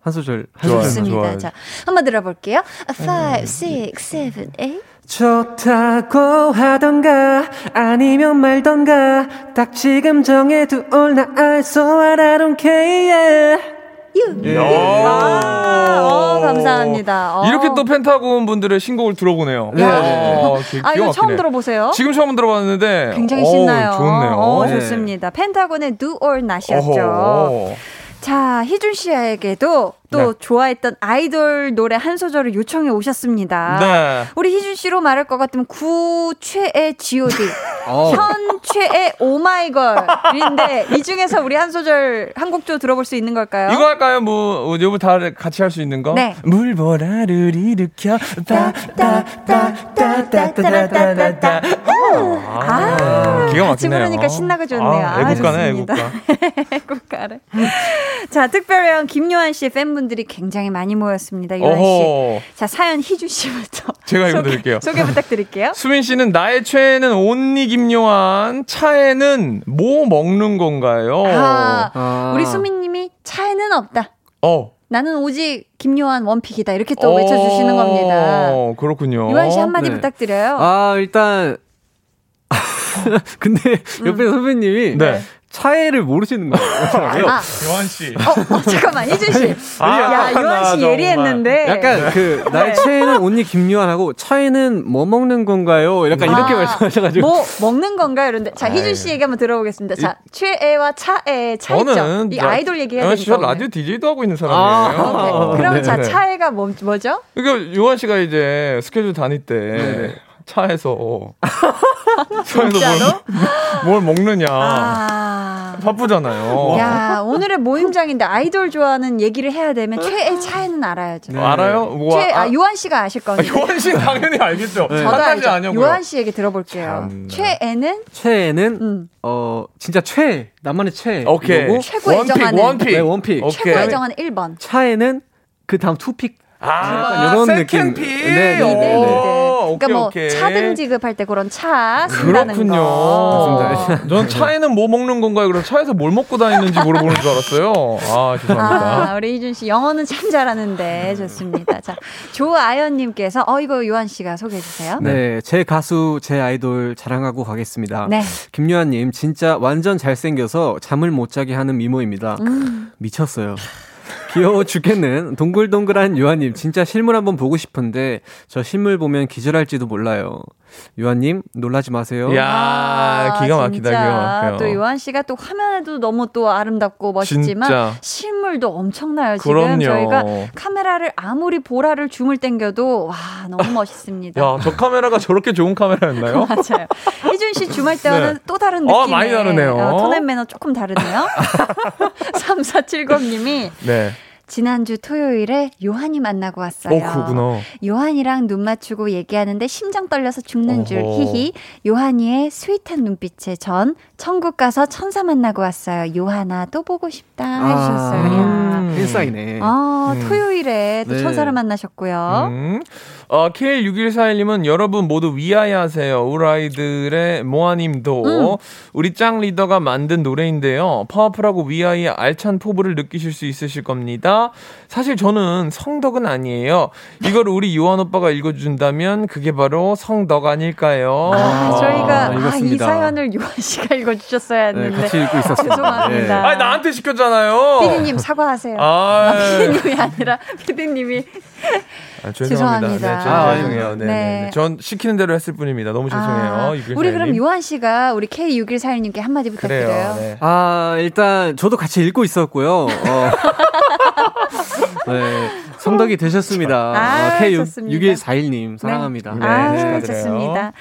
한 소절 좋아요. 해주시면 좋습니다. 좋아요. 자, 한번 들어볼게요. 5, 6, 7, 8. 좋다고 하던가 아니면 말던가 딱 지금 정해도 all night so I don't care. 유. 야. 아, 어, 감사합니다. 어. 이렇게 또 펜타곤 분들의 신곡을 들어보네요. 네. 아, 이거 처음. 들어보세요? 지금 처음 들어봤는데 굉장히 신나요. 좋네요. 어, 네. 좋습니다. 펜타곤의 Do or Not이었죠. 자, 희준 씨에게도 또 네. 좋아했던 아이돌 노래 한 소절을 요청해 오셨습니다. 네. 우리 희준 씨로 말할 것 같으면 구 최애 G.O.D, 어. 현 최애 오마이걸인데 이 중에서 우리 한 소절 한곡좀 들어볼 수 있는 걸까요? 이거 할까요? 뭐 여보 다 같이 할 수 있는 거? 네. 물보라를 일으켜 따따따따따따따따따 아, 기가 같이 막히네요. 부르니까 신나고 좋네요. 아, 아, 애국가네, 좋습니다. 애국가. 애국가를. 자, 특별한 김요한 씨의 팬분 들이 굉장히 많이 모였습니다. 요한 씨. 어허. 자, 사연 희준 씨부터. 제가 소개- 읽어드릴게요. 소개 부탁드릴게요. 수민 씨는 나의 최애는 온니 김요한, 차에는 뭐 먹는 건가요? 아, 아. 우리 수민님이 차에는 없다. 어. 나는 오직 김요한 원픽이다. 이렇게 또 외쳐주시는 겁니다. 어, 그렇군요. 요한 씨 한마디 네. 부탁드려요. 아 일단 근데 옆에 선배님이 네. 차이를 모르시는 거예요. 아, 요한 씨. 어, 어, 잠깐만, 희준 씨. 아, 야, 요한 씨 정말. 예리했는데. 약간 그 네. 나의 최애는 언니 김유한하고 차이는 뭐 먹는 건가요? 약간 이렇게 아, 말씀하셔가지고 뭐 먹는 건가요? 이런데 자 희준. 씨 얘기 한번 들어보겠습니다. 자 최애와 차애 차이점. 저는 이 나- 아이돌 얘기해야 요한 되니까. 오늘. 라디오 DJ도 하고 있는 아. 사람이에요. 오케이. 그럼 네. 자 네. 차애가 뭐, 뭐죠? 그러니까 요한 씨가 이제 스케줄 다닐 때 네. 차에서 차에서? 뭘, 뭘 먹느냐. 아 와. 바쁘잖아요. 야, 오늘의 모임장인데 아이돌 좋아하는 얘기를 해야 되면 최애 차이는 알아야죠. 네. 알아요? 뭐, 최, 아, 요한 씨가 아실 아, 거니까. 요한 씨 당연히 알겠죠. 저도 한 가지 알죠. 아니고요. 요한 씨 얘기 들어볼게요. 참나. 최애는 최애는 음. 어 진짜 최 나만의 최. 오케이. 이거고 최고 one pick, 애정하는 one pick. 네, one pick. 오케이. 최고 애정하는 1번. 차애는 그 다음 two pick. 아, 이런 second 느낌. pick. 네, 네, 오, 네, 네. 그러니까 오케이, 뭐 오케이. 차등 지급할 때 그런 차 쓴다는 그렇군요. 거. 맞습니다. 전 차애는 뭐 먹는 건가요? 그럼 차에서 뭘 먹고 다니는지 물어보는 줄 알았어요. 아, 죄송합니다. 아, 우리 이준 씨 영어는 참 잘하는데 좋습니다. 자, 조아연님께서 어 이거 요한 씨가 소개해 주세요. 네, 제 가수, 제 아이돌 자랑하고 가겠습니다. 네. 김유아님 진짜 완전 잘생겨서 잠을 못 자게 하는 미모입니다. 음. 미쳤어요. 귀여워 죽겠는 동글동글한 유아님 진짜 실물 한번 보고 싶은데 저 실물 보면 기절할지도 몰라요. 유아님 놀라지 마세요. 야, 아, 기가 막히다, 진짜. 기가 막혀요. 또 요한 씨가 또 화면에도 너무 또 아름답고 멋있지만 진짜. 실물도 엄청나요. 지금 그럼요. 저희가 카메라를 아무리 보라를 줌을 당겨도 와 너무 멋있습니다. 야, 저 카메라가 저렇게 좋은 카메라였나요? 맞아요. 희준 씨 주말 때와는 네. 또 다른 어, 느낌의 많이 다르네요. 어, 톤앤 매너 조금 다르네요. 3470님이 네. 지난주 토요일에 요한이 만나고 왔어요. 어, 그구나. 요한이랑 눈 맞추고 얘기하는데 심장 떨려서 죽는 줄 어허. 히히. 요한이의 sweet한 눈빛에 전 천국 가서 천사 만나고 왔어요. 요한아 또 보고 싶다 해주셨어요. 야. 음. 팬사인회네. 아, 음. 토요일에 또 네. 천사를 만나셨고요. 음. 어, K6141님은 여러분 모두 위아이 하세요. 우리 아이들의 모아님도 음. 우리 짱 리더가 만든 노래인데요. 파워풀하고 위아이의 알찬 포부를 느끼실 수 있으실 겁니다. 사실 저는 성덕은 아니에요. 이걸 우리 요한 오빠가 읽어준다면 그게 바로 성덕 아닐까요? 아, 저희가 아, 이 읽었습니다. 사연을 요한 씨가 읽어주셨어야 네, 했는데. 같이 읽고 있었습니다. 죄송합니다. 네. 아, 나한테 시켰잖아요. 피디님 사과하세요. 아, 피디님이 아니라 피디님이 아, 죄송합니다. 죄송합니다. 네, 전 아, 죄송해요. 네, 네. 네. 네. 전 시키는 대로 했을 뿐입니다. 너무 죄송해요. 아, 우리 그럼 사연님. 요한 씨가 우리 K6141님께 한마디 부탁드려요. 그래요. 네. 아, 일단 저도 같이 읽고 있었고요. 어. 네, 성덕이 되셨습니다. 아, K6, 좋습니다. 6141님 사랑합니다. 네. 아, 축하드려요. 좋습니다.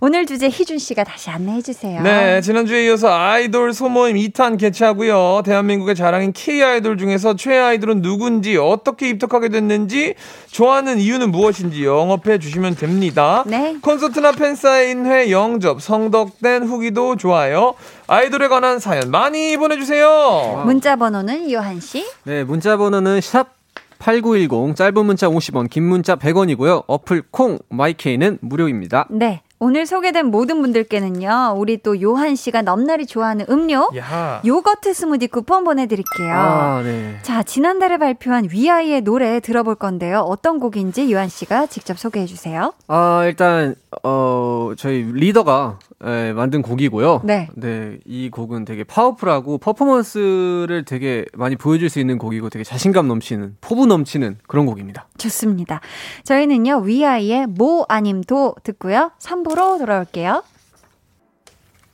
오늘 주제 희준 씨가 다시 안내해 주세요. 네, 지난주에 이어서 아이돌 소모임 2탄 개최하고요. 대한민국의 자랑인 K-아이돌 중에서 최애 아이돌은 누군지, 어떻게 입덕하게 됐는지, 좋아하는 이유는 무엇인지 영업해 주시면 됩니다. 네. 콘서트나 팬사인회 영접, 성덕된 후기도 좋아요. 아이돌에 관한 사연 많이 보내주세요. 문자 번호는 요한 씨. 네, 문자 번호는 샵 8910, 짧은 문자 50원, 긴 문자 100원이고요. 어플 콩, 마이케이는 무료입니다. 네. 오늘 소개된 모든 분들께는요, 우리 또 요한 씨가 넘나리 좋아하는 음료, 야. 요거트 스무디 쿠폰 보내드릴게요. 아, 네. 자, 지난달에 발표한 위아이의 노래 들어볼 건데요. 어떤 곡인지 요한 씨가 직접 소개해 주세요. 아, 일단, 어, 저희 리더가 에, 만든 곡이고요. 네. 네, 이 곡은 되게 파워풀하고 퍼포먼스를 되게 많이 보여줄 수 있는 곡이고 되게 자신감 넘치는, 포부 넘치는 그런 곡입니다. 좋습니다. 저희는요, 위아이의 모 아님 도 듣고요. 3부 로 돌아올게요.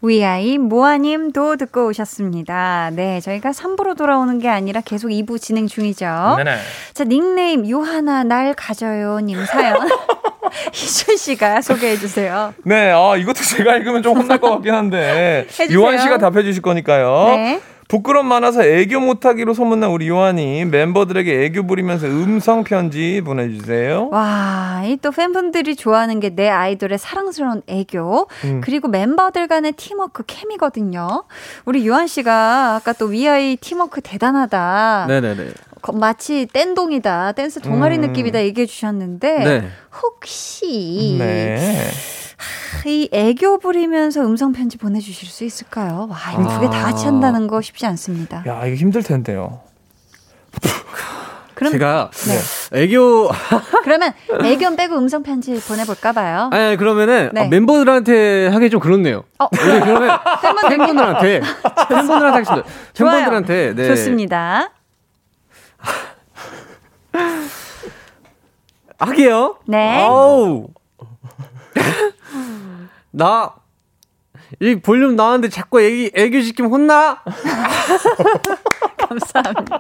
위아이 모아님 도 듣고 오셨습니다. 네, 저희가 3부로 돌아오는 게 아니라 계속 2부 진행 중이죠. 네네. 자, 닉네임 요하나 날 가져요 님 사연. 희준 씨가 소개해 주세요. 네, 아, 이것도 제가 읽으면 좀 혼날 것 같긴 한데. 요한 씨가 답해 주실 거니까요. 네. 부끄럼 많아서 애교 못하기로 소문난 우리 요한이 멤버들에게 애교 부리면서 음성 편지 보내주세요. 와, 이 또 팬분들이 좋아하는 게 내 아이돌의 사랑스러운 애교, 음. 그리고 멤버들 간의 팀워크 케미거든요. 우리 요한 씨가 아까 또 위아이 팀워크 대단하다. 네네네. 거- 마치 댄동이다, 댄스 동아리 음. 느낌이다 얘기해 주셨는데, 네. 혹시 네. 이 애교 부리면서 음성 편지 보내주실 수 있을까요? 와, 이거 두개다 같이 아. 한다는 거 쉽지 않습니다. 야, 이거 힘들 텐데요. 그럼 제가 네. 애교, 그러면 애견 빼고 음성 편지 보내볼까 봐요. 아니, 그러면은 네. 아, 멤버들한테 하기 좀 그렇네요. 어, 우리 그러면 팬분들 팬분들한테, 팬분들한테 하겠습니다. 좋아요. 팬분들한테, 네. 좋습니다. 하게요. 네. 아우. 나, 이 볼륨 나왔는데 자꾸 애기, 애교 시키면 혼나? 감사합니다.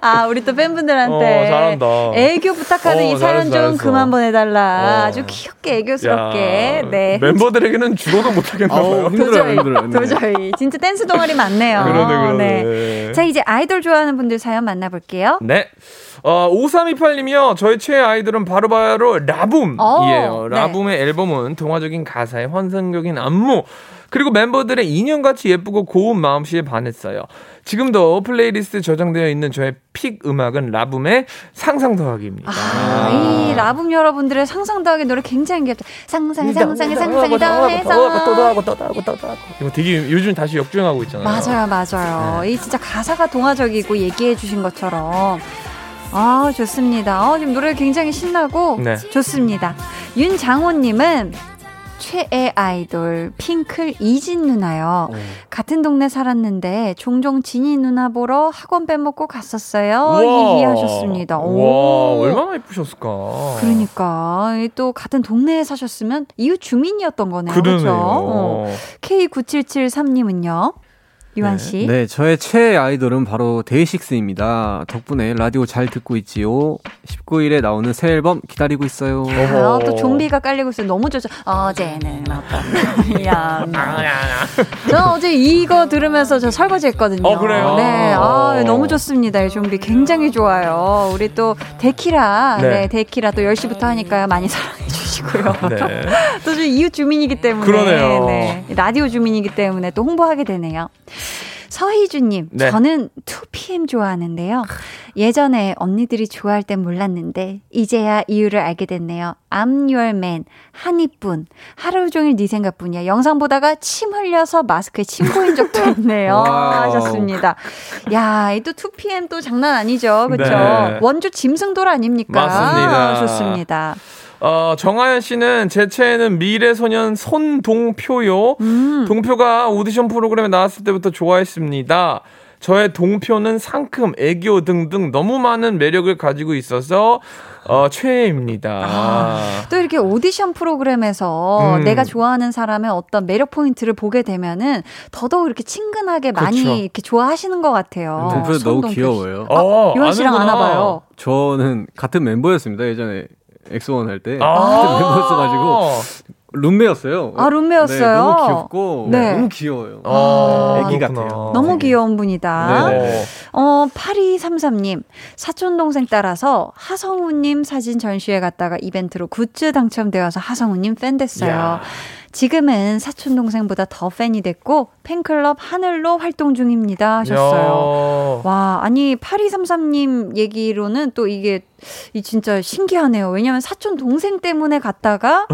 아, 우리 또 팬분들한테. 어, 잘한다. 애교 부탁하는 어, 이 사연 잘했어, 좀 잘했어. 그만 보내달라. 어. 아주 귀엽게 애교스럽게. 야, 네. 멤버들에게는 죽어도 못하겠나 아우, 봐요. 힘들어요, 도저히, 힘들어요. 네. 도저히. 진짜 댄스 동아리 많네요. 그러네, 그러네. 네. 자, 이제 아이돌 좋아하는 분들 사연 만나볼게요. 네. 어, 5328님이요. 저희 최애 아이돌은 바로바로 라붐이에요. 어, 네. 라붐의 앨범은 동화적인 가사에 환상적인 안무, 그리고 멤버들의 인형같이 예쁘고 고운 마음씨에 반했어요. 지금도 플레이리스트 저장되어 있는 저의 pick 음악은 라붐의 상상 더하기입니다. 아, 이 라붐 여러분들의 상상 더하기 노래 굉장히 귀엽다. 상상에 상상에 상상에 더해서. 또도 하고 또도 하고 또도 하고. 이거 되게 요즘 다시 역주행하고 있잖아요. 맞아요, 맞아요. 이 진짜 가사가 동화적이고 얘기해 주신 것처럼. 아, 좋습니다. 어, 지금 노래 굉장히 신나고 네. 좋습니다. 윤장호님은 최애 아이돌 핑클 이진 누나요. 같은 동네 살았는데 종종 진이 누나 보러 학원 빼먹고 갔었어요. 히히 하셨습니다. 와, 얼마나 예쁘셨을까. 그러니까 이또 같은 동네에 사셨으면 이웃 주민이었던 거네요. 그렇죠? 어. K9773님은요. 유한 씨. 네, 저의 최애 아이돌은 바로 데이식스입니다. 덕분에 라디오 잘 듣고 있지요. 19일에 나오는 새 앨범 기다리고 있어요. 아, 또 좀비가 깔리고 있어요. 너무 좋죠. 어제는 어떤 날이야. 저 어제 이거 들으면서 저 설거지 했거든요. 어, 그래요? 네. 아, 어. 너무 좋습니다. 이 좀비 굉장히 좋아요. 우리 또 데키라. 네. 네, 데키라 또 10시부터 하니까요. 많이 사랑해 주 시고요. 네. 또저 이웃 주민이기 때문에. 그러네요. 네. 라디오 주민이기 때문에 또 홍보하게 되네요. 서희주님, 네. 저는 2PM 좋아하는데요. 예전에 언니들이 좋아할 땐 몰랐는데, 이제야 이유를 알게 됐네요. I'm your man, 한이뿐. 하루 종일 네 생각뿐이야. 영상 보다가 침 흘려서 마스크에 침 고인 적도 있네요. 하셨습니다. 야, 이 또 2PM 또 장난 아니죠. 그쵸? 네. 원주 짐승돌 아닙니까? 맞습니다. 좋습니다. 어, 정하연 씨는 제 최애는 미래소년 손동표요. 음. 동표가 오디션 프로그램에 나왔을 때부터 좋아했습니다. 저의 동표는 상큼, 애교 등등 너무 많은 매력을 가지고 있어서 어, 최애입니다. 또 이렇게 오디션 프로그램에서 음. 내가 좋아하는 사람의 어떤 매력 포인트를 보게 되면은 더더욱 이렇게 친근하게 많이 그쵸. 이렇게 좋아하시는 것 같아요. 동표 너무. 귀여워요. 어, 유한 씨랑 아는구나. 아나 봐요. 저는 같은 멤버였습니다. 예전에 엑소원 할 때. 아. 같은 멤버였어 가지고 룸메였어요. 아, 룸메였어요? 네, 너무 귀엽고 네. 너무 귀여워요. 어, 애기 그렇구나. 같아요. 너무 되게. 귀여운 분이다. 네네. 어, 8233님. 사촌 동생 따라서 하성우님 사진 전시회 갔다가 이벤트로 굿즈 당첨되어서 하성우님 팬 됐어요. 야. 지금은 사촌 동생보다 더 팬이 됐고 팬클럽 하늘로 활동 중입니다. 하셨어요. 야. 와, 아니 8233님 얘기로는 또 이게 이 진짜 신기하네요. 왜냐면 사촌 동생 때문에 갔다가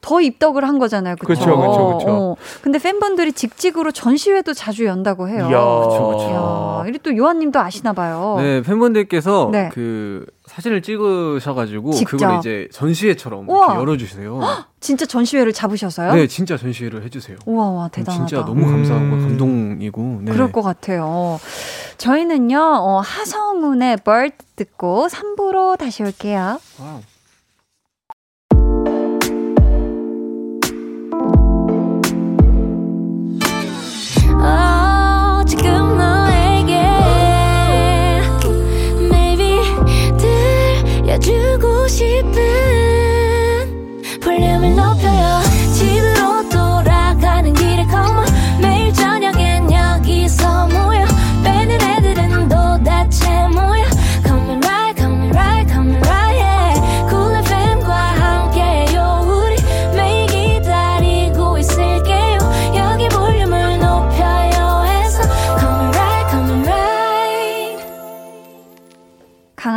더 입덕을 한 거잖아요. 그쵸? 그쵸, 그쵸, 그쵸. 어. 근데 팬분들이 직직으로 전시회도 자주 연다고 해요. 이야. 그쵸, 그쵸. 이야, 이리 또 요한 님도 아시나 봐요. 네, 팬분들께서 네. 그 사진을 찍으셔가지고 직접? 그걸 이제 전시회처럼 열어주세요. 진짜 전시회를 잡으셔서요? 네, 진짜 전시회를 해주세요. 우와, 와, 대단하다. 진짜 너무 감사하고 음. 감동이고. 네. 그럴 것 같아요. 저희는요, 어, 하성운의 bird 듣고 3부로 다시 올게요. 와우. 싶은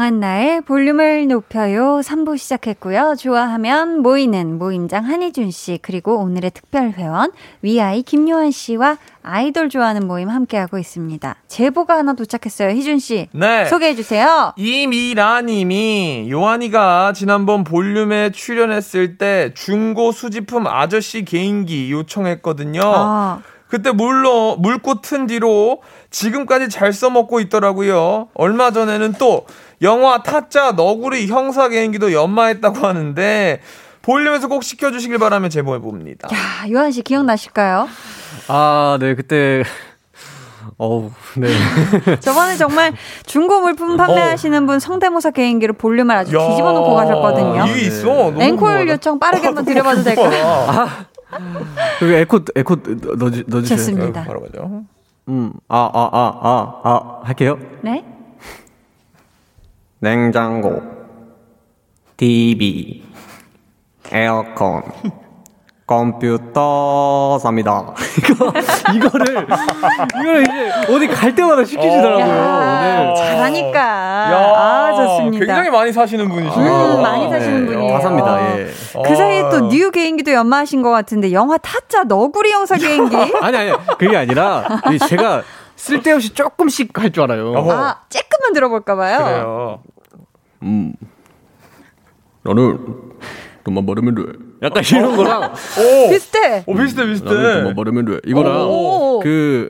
강한 나의 볼륨을 높여요. 3부 시작했고요. 좋아하면 모이는 모임장 한희준 씨, 그리고 오늘의 특별 회원 위아이 김요한 씨와 아이돌 좋아하는 모임 함께하고 있습니다. 제보가 하나 도착했어요. 희준 씨. 네. 소개해 주세요. 이미라 님이 요한이가 지난번 볼륨에 출연했을 때 중고 수집품 아저씨 개인기 요청했거든요. 아, 그때 물로 물고 튼 뒤로 지금까지 잘 써먹고 있더라고요. 얼마 전에는 또 영화 타짜 너구리 형사 개인기도 연마했다고 하는데 볼륨에서 꼭 시켜주시길 바라며 제보해 봅니다. 야, 요한 씨 기억나실까요? 아, 네, 그때 어우, 네. 저번에 정말 중고 물품 판매하시는 분 성대모사 개인기로 볼륨을 아주 뒤집어 놓고 가셨거든요. 이게 있어. 앵콜 궁금하다. 요청 빠르게 한번 드려봐도 될까요? 그리고 에코, 에코 넣어, 넣어주세요. 좋습니다. 바로 가죠. 음, 아, 아, 아, 아, 아, 할게요. 네. 냉장고, TV, 에어컨, 컴퓨터 삽니다. 이거 이거를 이거를 이제 어디 갈 때마다 시키시더라고요. 야, 네. 잘하니까. 야, 아, 좋습니다. 굉장히 많이 사시는 분이시네요. 음, 많이 사시는 네. 분이에요. 다 삽니다. 예. 그 사이에 또 new 개인기도 연마하신 것 같은데 영화 타짜 너구리 형사 개인기. 아니 아니 그게 아니라 이 제가 쓸데없이 조금씩 할 줄 알아요. 어허. 아, 쬐끔만 들어볼까봐요. 그래요. 음, 나는 돈만 벌으면 돼. 약간 이런 거랑 오, 비슷해. 오 비슷해 비슷해. 나는 돈만 벌으면 돼. 이거랑 오. 그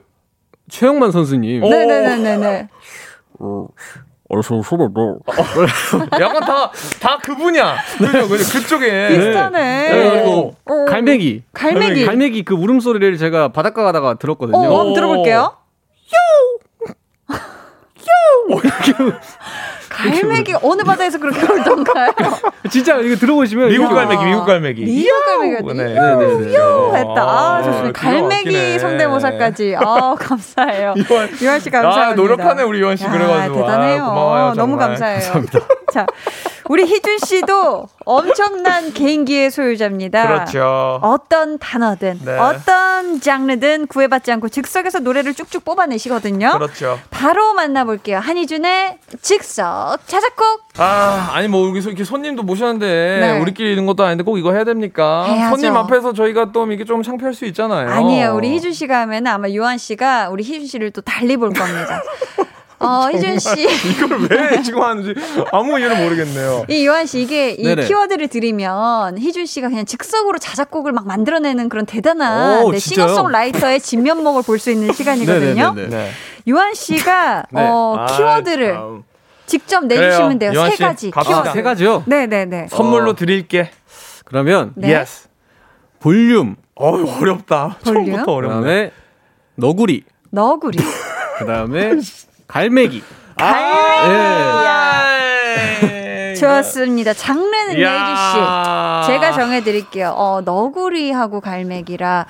최홍만 선수님. 오. 네네네네네. 어서 서로도 약간 다 다 그분이야. 그죠 그죠 그쪽에. 비슷하네. 네, 그리고 어. 갈매기. 갈매기. 갈매기 그 울음소리를 제가 바닷가 가다가 들었거든요. 어, 한번 들어볼게요. 요! 요! 어, 이렇게 갈매기 어느 바다에서 그렇게 울던가요? 진짜 이거 들어보시면 미국 갈매기. 갈매기, 미국 갈매기. 미국 갈매기가 네. 네네네. 요 했다. 아, 좋습니다. 기가 갈매기. 성대모사까지. 아, 감사해요. 이완- 유한 씨 감사합니다. 아, 노력하네, 우리 유한 씨. 야, 그래가지고. 대단해요. 아, 고마워요, 너무. 감사해요. 자, 우리 희준 씨도 엄청난 개인기의 소유자입니다. 그렇죠. 어떤 단어든 네. 어떤 장르든 구애받지 않고 즉석에서 노래를 쭉쭉 뽑아내시거든요. 그렇죠. 바로 만나볼게요. 한희준의 즉석 자작곡. 아, 아니 뭐 여기서 이렇게 손님도 모셨는데 네. 우리끼리 있는 것도 아닌데 꼭 이거 해야 됩니까? 해야죠. 손님 앞에서 저희가 또 이게 좀 창피할 수 있잖아요. 아니에요. 우리 희준 씨가 하면 아마 유한 씨가 우리 희준 씨를 또 달리 볼 겁니다. 어, 희준 씨. 이걸 왜 지금 하는지 아무 이유를 모르겠네요. 이 유한 씨 이게 이 네네. 키워드를 드리면 희준 씨가 그냥 즉석으로 자작곡을 막 만들어내는 그런 대단한 오, 네? 싱어송라이터의 진면목을 볼 수 있는 시간이거든요. 네네네네. 네. 유한 씨가 네. 어, 아, 키워드를 참. 직접 내주시면 돼요. 세 씨, 가지 갑시다. 키워드. 아, 세 가지요? 네네네. 선물로 드릴게. 그러면 네. Yes. 볼륨. 어유 어렵다. 볼륨? 처음부터 어렵네. 그다음에 너구리. 너구리. 그다음에 갈매기. 예. 좋습니다. 장르는 야. 예주 씨. 제가 정해드릴게요. 어, 너구리하고 갈매기라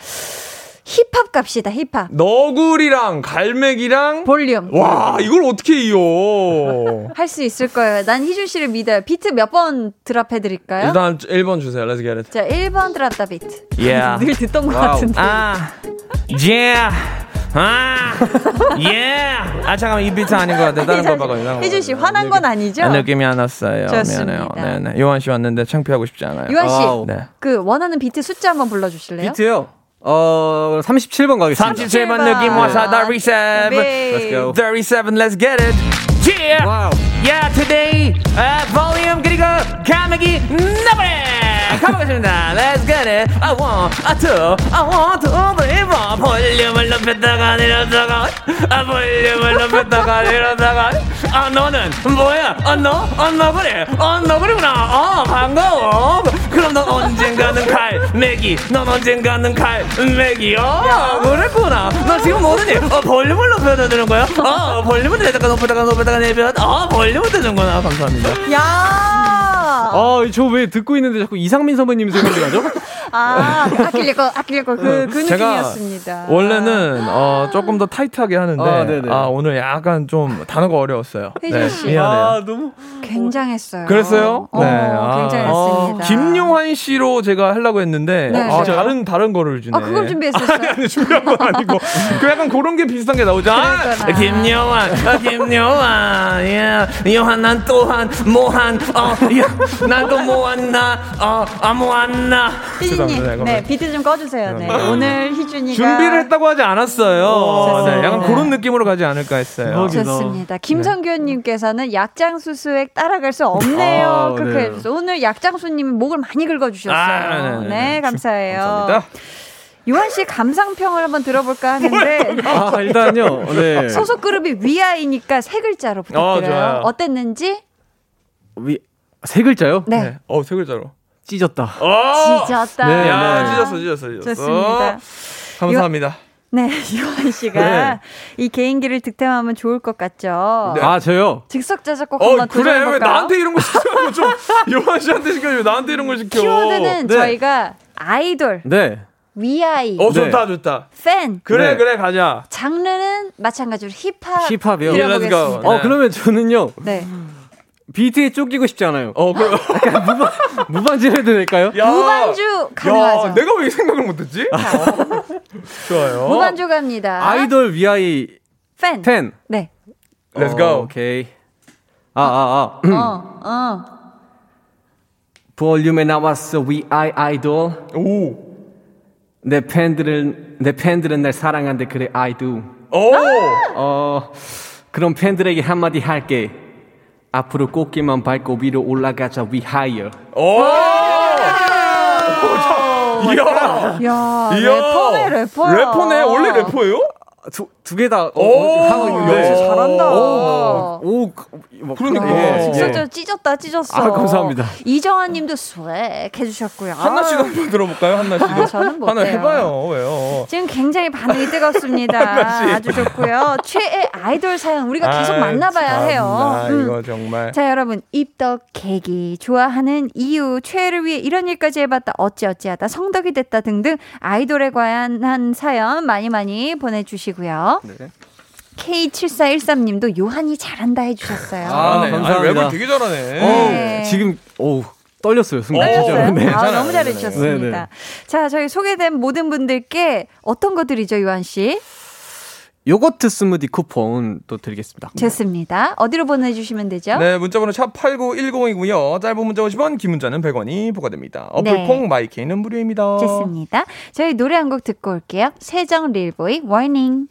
힙합 갑시다. 힙합. 너구리랑 갈매기랑 볼륨. 와 이걸 어떻게 이어? 할 수 있을 거예요. 난 희준 씨를 믿어요. 비트 몇 번 drop해 드릴까요? 일단 1번 주세요. Let's get it. 자, 1번 drop the beat. Yeah. 늘 듣던 것 와우. 같은데. 아, yeah. 아, yeah. 아 잠깐만 이 비트 아닌 것 같아. 다른 거 봐봐요. 희준 씨. 화난 건 아니죠? 아, 느낌이 안 왔어요. 좋습니다. 미안해요. 네네. 요한 씨 왔는데 창피하고 싶지 않아요. 요한 씨. 네. 그 원하는 비트 숫자 한번 불러주실래요? 비트요. 어 37번 가겠습니다. 37번 느낌 37. 네. Let's go. 37, let's get it. Yeah. 와우. Yeah, today, uh, volume 그리고 감기 너브레 가보겠습니다. Let's get it. I want, I two, I want to believe. 볼륨을 높였다가 내렸다가, 아 볼륨을 높였다가 내렸다가. 아 너는 뭐야? 아 너, 아 너 그래? 아 너 그래구나. 아 반가워. 그럼 넌 언젠가는 갈매기. 넌 언젠가는 갈매기. 아 그랬구나. 너 지금 뭐더니? 어 볼륨을 높여야 되는 거야? 어 볼륨을 내다가 높여다가 높여다가 내면 아 볼륨을 되는구나. 감사합니다. 야! 아, 저 왜 듣고 있는데 자꾸 이상민 선배님 생각이 나죠? 아, 아낄 거, 그, 그 제가 느낌이었습니다. 원래는 어, 조금 더 타이트하게 하는데 아. 아, 오늘 약간 좀 단어가 어려웠어요. 혜진 씨. 미안해요. 너무. 굉장했어요. 그랬어요? 어, 네. 아. 굉장했습니다. 김용환 씨로 제가 하려고 했는데 네. 아? 다른 다른 거를 주네. 아, 그걸 준비했었어요? 아니, 준비한 건 아니고 그 약간 그런 게 비슷한 게 나오죠. 아. 김용환, 아, 김용환, 예, 요한 난 또한 모한, 어, 난또 모았나, 어, 아 모았나. 희준님, 죄송합니다. 네, 비트 좀 꺼주세요. 네. 오늘 희준이가. 준비를 했다고 하지 않았어요. 네, 약간 그런 느낌으로 가지 않을까 했어요. 대박이다. 좋습니다. 김성규님께서는 약장수 수액 따라갈 수 없네요. 아, 그렇게 네. 해주셔서 오늘 약장수님이 목을 많이 긁어주셨어요. 아, 네네네. 네, 감사해요. 감사합니다. 유한 씨 감상평을 한번 들어볼까 하는데 아, 일단요. 네. 소속 그룹이 위아이니까 세 글자로 부탁드려요. 좋아요. 어땠는지? 위, 세 글자요? 네. 네. 어, 세 글자로. 찢었다. 어! 찢었다. 네, 야, 네. 찢었어, 찢었어, 찢었어. 좋습니다. 감사합니다. 네, 유한 씨가 이 개인기를 득템하면 좋을 것 같죠. 아 저요. 즉석 자작곡 어 한번 그래 왜 도전해볼까요? 나한테 이런 거 시켜요 좀 요한 씨한테 시켜요 왜 나한테 이런 걸 시켜 키워드는 네. 저희가 아이돌, 네. 위아이, 어 네. 좋다 좋다 팬, 그래 네. 그래 가자 장르는 마찬가지로 힙합. 힙합이요? 드려보겠습니다. 어 네. 그러면 저는요 네. 비트에 쫓기고 싶지 않아요. 어 그래 무반주 해도 될까요? 야, 무반주 가능하죠. 야 내가 왜이 생각을 못했지 어. 좋아요 무반주 갑니다. 아이돌 위아이 팬. 10. 네. Let's 어, go 오케이. 아, 아, 아. 어, 어. 볼륨에 나왔어 위아이 아이돌. 오 내 팬들은 내 팬들은 날 사랑한대 그래 I do. 오. 어 그럼 팬들에게 한마디 할게. 앞으로 꽃길만 밟고 위로 올라가자 we higher. 오. 이야. 야, 이야. 래퍼네, 래퍼야. 래퍼네. 원래 래퍼예요? 두두 개다 오, 하고 있는데. 야, 잘한다. 오, 오 뭐, 그러니까. 예, 진짜 예. 저 찢었다, 찢었어. 아, 감사합니다. 이정환 님도 스웩 해주셨고요. 한나 씨도 아, 한번 들어볼까요? 한나 씨도. 아, 저는 못해요. 하나 해봐요. 왜요? 지금 굉장히 반응이 뜨겁습니다. 아주 좋고요. 최애 아이돌 사연 우리가 계속 아이, 만나봐야 해요. 참나, 음. 이거 정말. 자, 여러분, 입덕, 계기, 좋아하는 이유, 최애를 위해 이런 일까지 해봤다, 어찌 어찌하다, 성덕이 됐다 등등 아이돌에 관한 사연 많이 많이 보내주시고 요. 네. K7413님도 요한이 잘한다 해주셨어요. 아, 잘하네. 감사합니다. 랩을 되게 잘하네. 어, 네. 지금 오 떨렸어요 순간 어, 진짜로. 네. 아. 너무 잘해주셨습니다. 네, 네. 자, 저희 소개된 모든 분들께 어떤 거 드리죠, 요한 씨? 요거트 스무디 쿠폰 또 드리겠습니다. 좋습니다. 어디로 보내주시면 되죠? 네, 문자번호 샵 8910이고요. 짧은 문자 50원, 긴 문자는 100원이 부과됩니다. 어플 네. 콩 마이케이는 무료입니다. 좋습니다. 저희 노래 한 곡 듣고 올게요. 세정 릴보이 워닝.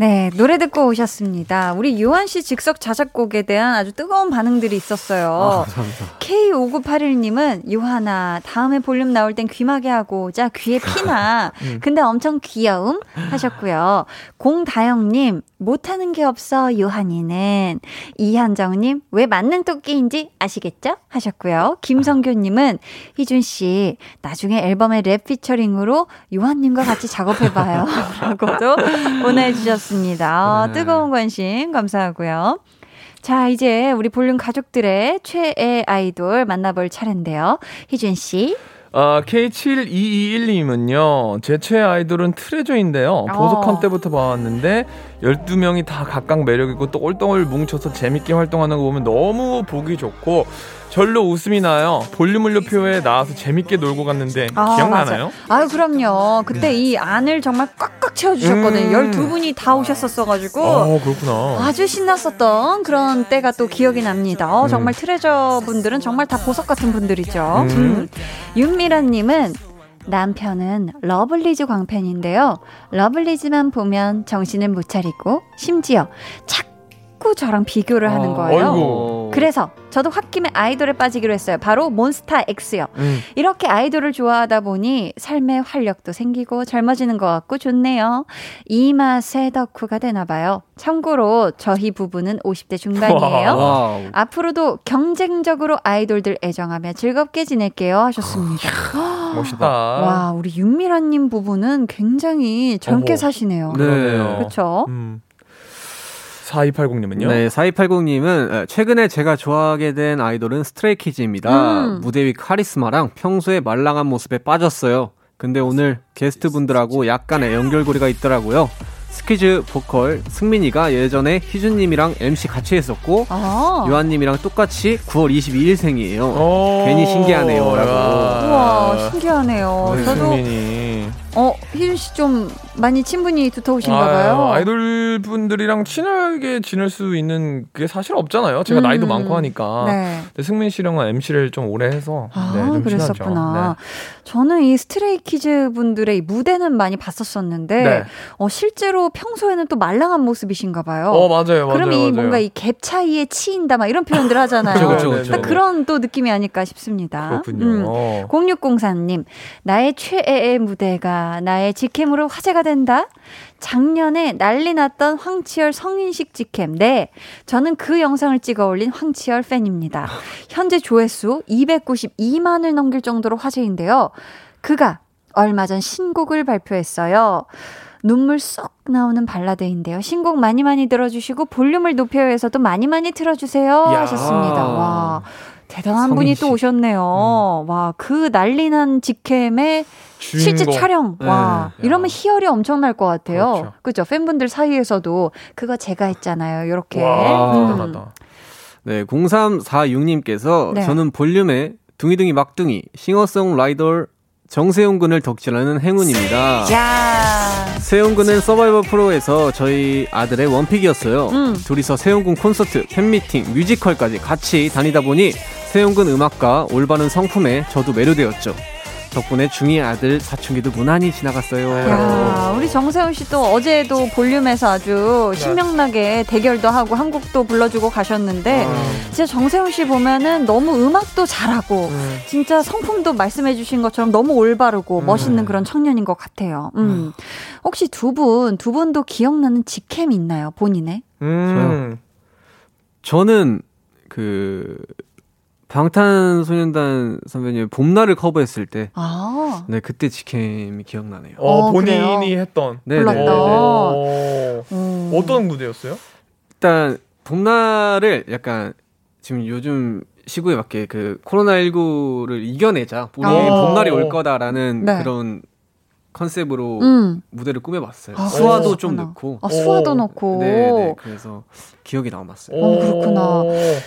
네, 노래 듣고 오셨습니다. 우리 요한 씨 즉석 자작곡에 대한 아주 뜨거운 반응들이 있었어요. 감사합니다. K5981님은 요하나 다음에 볼륨 나올 땐 귀마개 하고 자 귀에 피나 근데 엄청 귀여움 하셨고요. 공다영님 못하는 게 없어 요한이는 이한정님 왜 만능 토끼인지 아시겠죠? 하셨고요. 김성규님은 희준 씨 나중에 앨범에 랩 피처링으로 요한님과 같이 작업해봐요. 라고도 보내주셨습니다. 어, 뜨거운 관심 감사하고요. 자, 이제 우리 볼륨 가족들의 최애 아이돌 만나볼 차례인데요. 희준 씨. 아, K7221님은요, 제 최애 아이돌은 트레저인데요. 보석함 어. 때부터 봐왔는데, 12명이 다 각각 매력있고 똘똘 뭉쳐서 재밌게 활동하는 거 보면 너무 보기 좋고, 절로 웃음이 나요. 볼륨을 높여에 나와서 재밌게 놀고 갔는데, 아, 기억나나요? 맞아요. 아유, 그럼요. 그때 이 안을 정말 꽉꽉 채워주셨거든요. 음. 12분이 다 오셨었어가지고. 어, 그렇구나. 아주 신났었던 그런 때가 또 기억이 납니다. 어, 정말 트레저 분들은 정말 다 보석 같은 분들이죠. 음. 음. 윤미라님은 남편은 러블리즈 광팬인데요. 러블리즈만 보면 정신을 못 차리고 심지어 자꾸 저랑 비교를 하는 어, 거예요. 어이구. 그래서 저도 홧김에 아이돌에 빠지기로 했어요. 바로 몬스타 X요. 음. 이렇게 아이돌을 좋아하다 보니 삶의 활력도 생기고 젊어지는 것 같고 좋네요. 이 맛에 덕후가 되나 봐요. 참고로 저희 부부는 50대 중반이에요. 와우. 앞으로도 경쟁적으로 아이돌들 애정하며 즐겁게 지낼게요 하셨습니다. 멋있다. 와, 우리 윤미라님 부부는 굉장히 젊게 어머. 사시네요. 네. 그렇죠. 음. 4280님은요? 네, 4280님은 최근에 제가 좋아하게 된 아이돌은 스트레이키즈입니다. 음. 무대 위 카리스마랑 평소에 말랑한 모습에 빠졌어요. 근데 오늘 게스트 분들하고 약간의 연결고리가 있더라고요. 스키즈 보컬 승민이가 예전에 희준님이랑 MC 같이 했었고 아. 요한님이랑 똑같이 9월 22일생이에요. 어. 괜히 신기하네요, 라고. 우와, 신기하네요. 네, 저도 승민이. 어, 희준 씨 좀 많이 친분이 두터우신가 봐요. 아유, 아이돌 분들이랑 친하게 지낼 수 있는 그게 사실 없잖아요. 제가 음. 나이도 많고 하니까. 네. 근데 승민 씨랑은 MC를 좀 오래 해서 아, 네, 좀 그랬었구나. 친하죠. 저는 이 스트레이 키즈 분들의 이 무대는 많이 봤었었는데, 네. 어, 실제로 평소에는 또 말랑한 모습이신가 봐요. 어 맞아요, 맞아요. 그럼 이 맞아요. 뭔가 이 갭 차이에 치인다, 막 이런 표현들 하잖아요. 그쵸, 그쵸, 그쵸. 딱 그런 또 느낌이 아닐까 싶습니다. 그렇군요. 음. 어. 0604님, 나의 최애의 무대가 나의 직캠으로 화제가 된다? 작년에 난리 났던 황치열 성인식 직캠. 네. 저는 그 영상을 찍어 올린 황치열 팬입니다. 현재 조회수 292만을 넘길 정도로 화제인데요. 그가 얼마 전 신곡을 발표했어요. 눈물 쏙 나오는 발라드인데요. 신곡 많이 많이 들어주시고 볼륨을 높여요에서도 많이 많이 틀어주세요 야. 하셨습니다. 와 대단한 분이 씨. 또 오셨네요. 와그 난리난 직캠의 실제 주인공. 촬영. 와 네. 이러면 희열이 엄청날 것 같아요. 그렇죠. 그죠 팬분들 사이에서도 그거 제가 했잖아요. 이렇게. 와, 음. 대단하다. 네, 0346님께서 네. 저는 볼륨에 둥이둥이 막둥이 싱어송라이더 정세용 군을 덕질하는 행운입니다. 야. 세용 군은 서바이벌 프로에서 저희 아들의 원픽이었어요. 음. 둘이서 세용 군 콘서트, 팬미팅, 뮤지컬까지 같이 다니다 보니 세용 군 음악과 올바른 성품에 저도 매료되었죠. 덕분에 중2 아들 사춘기도 무난히 지나갔어요. 야, 우리 정세훈 씨도 어제도 볼륨에서 아주 신명나게 대결도 하고 한국도 불러주고 가셨는데 진짜 정세훈 씨 보면은 너무 음악도 잘하고 음. 진짜 성품도 말씀해주신 것처럼 너무 올바르고 멋있는 그런 청년인 것 같아요. 음. 혹시 두 분, 두 분도 기억나는 직캠 있나요? 본인의? 음. 저는 그 방탄소년단 선배님 봄날을 커버했을 때 아, 네, 그때 직캠이 기억나네요. 어, 어, 본인이 그래요? 했던. 네. 네, 네, 네. 오. 음. 어떤 무대였어요? 일단 봄날을 약간 지금 요즘 시국에 맞게 그 코로나 19를 이겨내자. 우리 어. 봄날이 올 거다라는 네. 그런 컨셉으로 음. 무대를 꾸며봤어요. 아, 수화도. 좀 넣고. 아, 수화도 오. 넣고. 네, 네. 그래서 기억이 남았어요. 어, 그렇구나.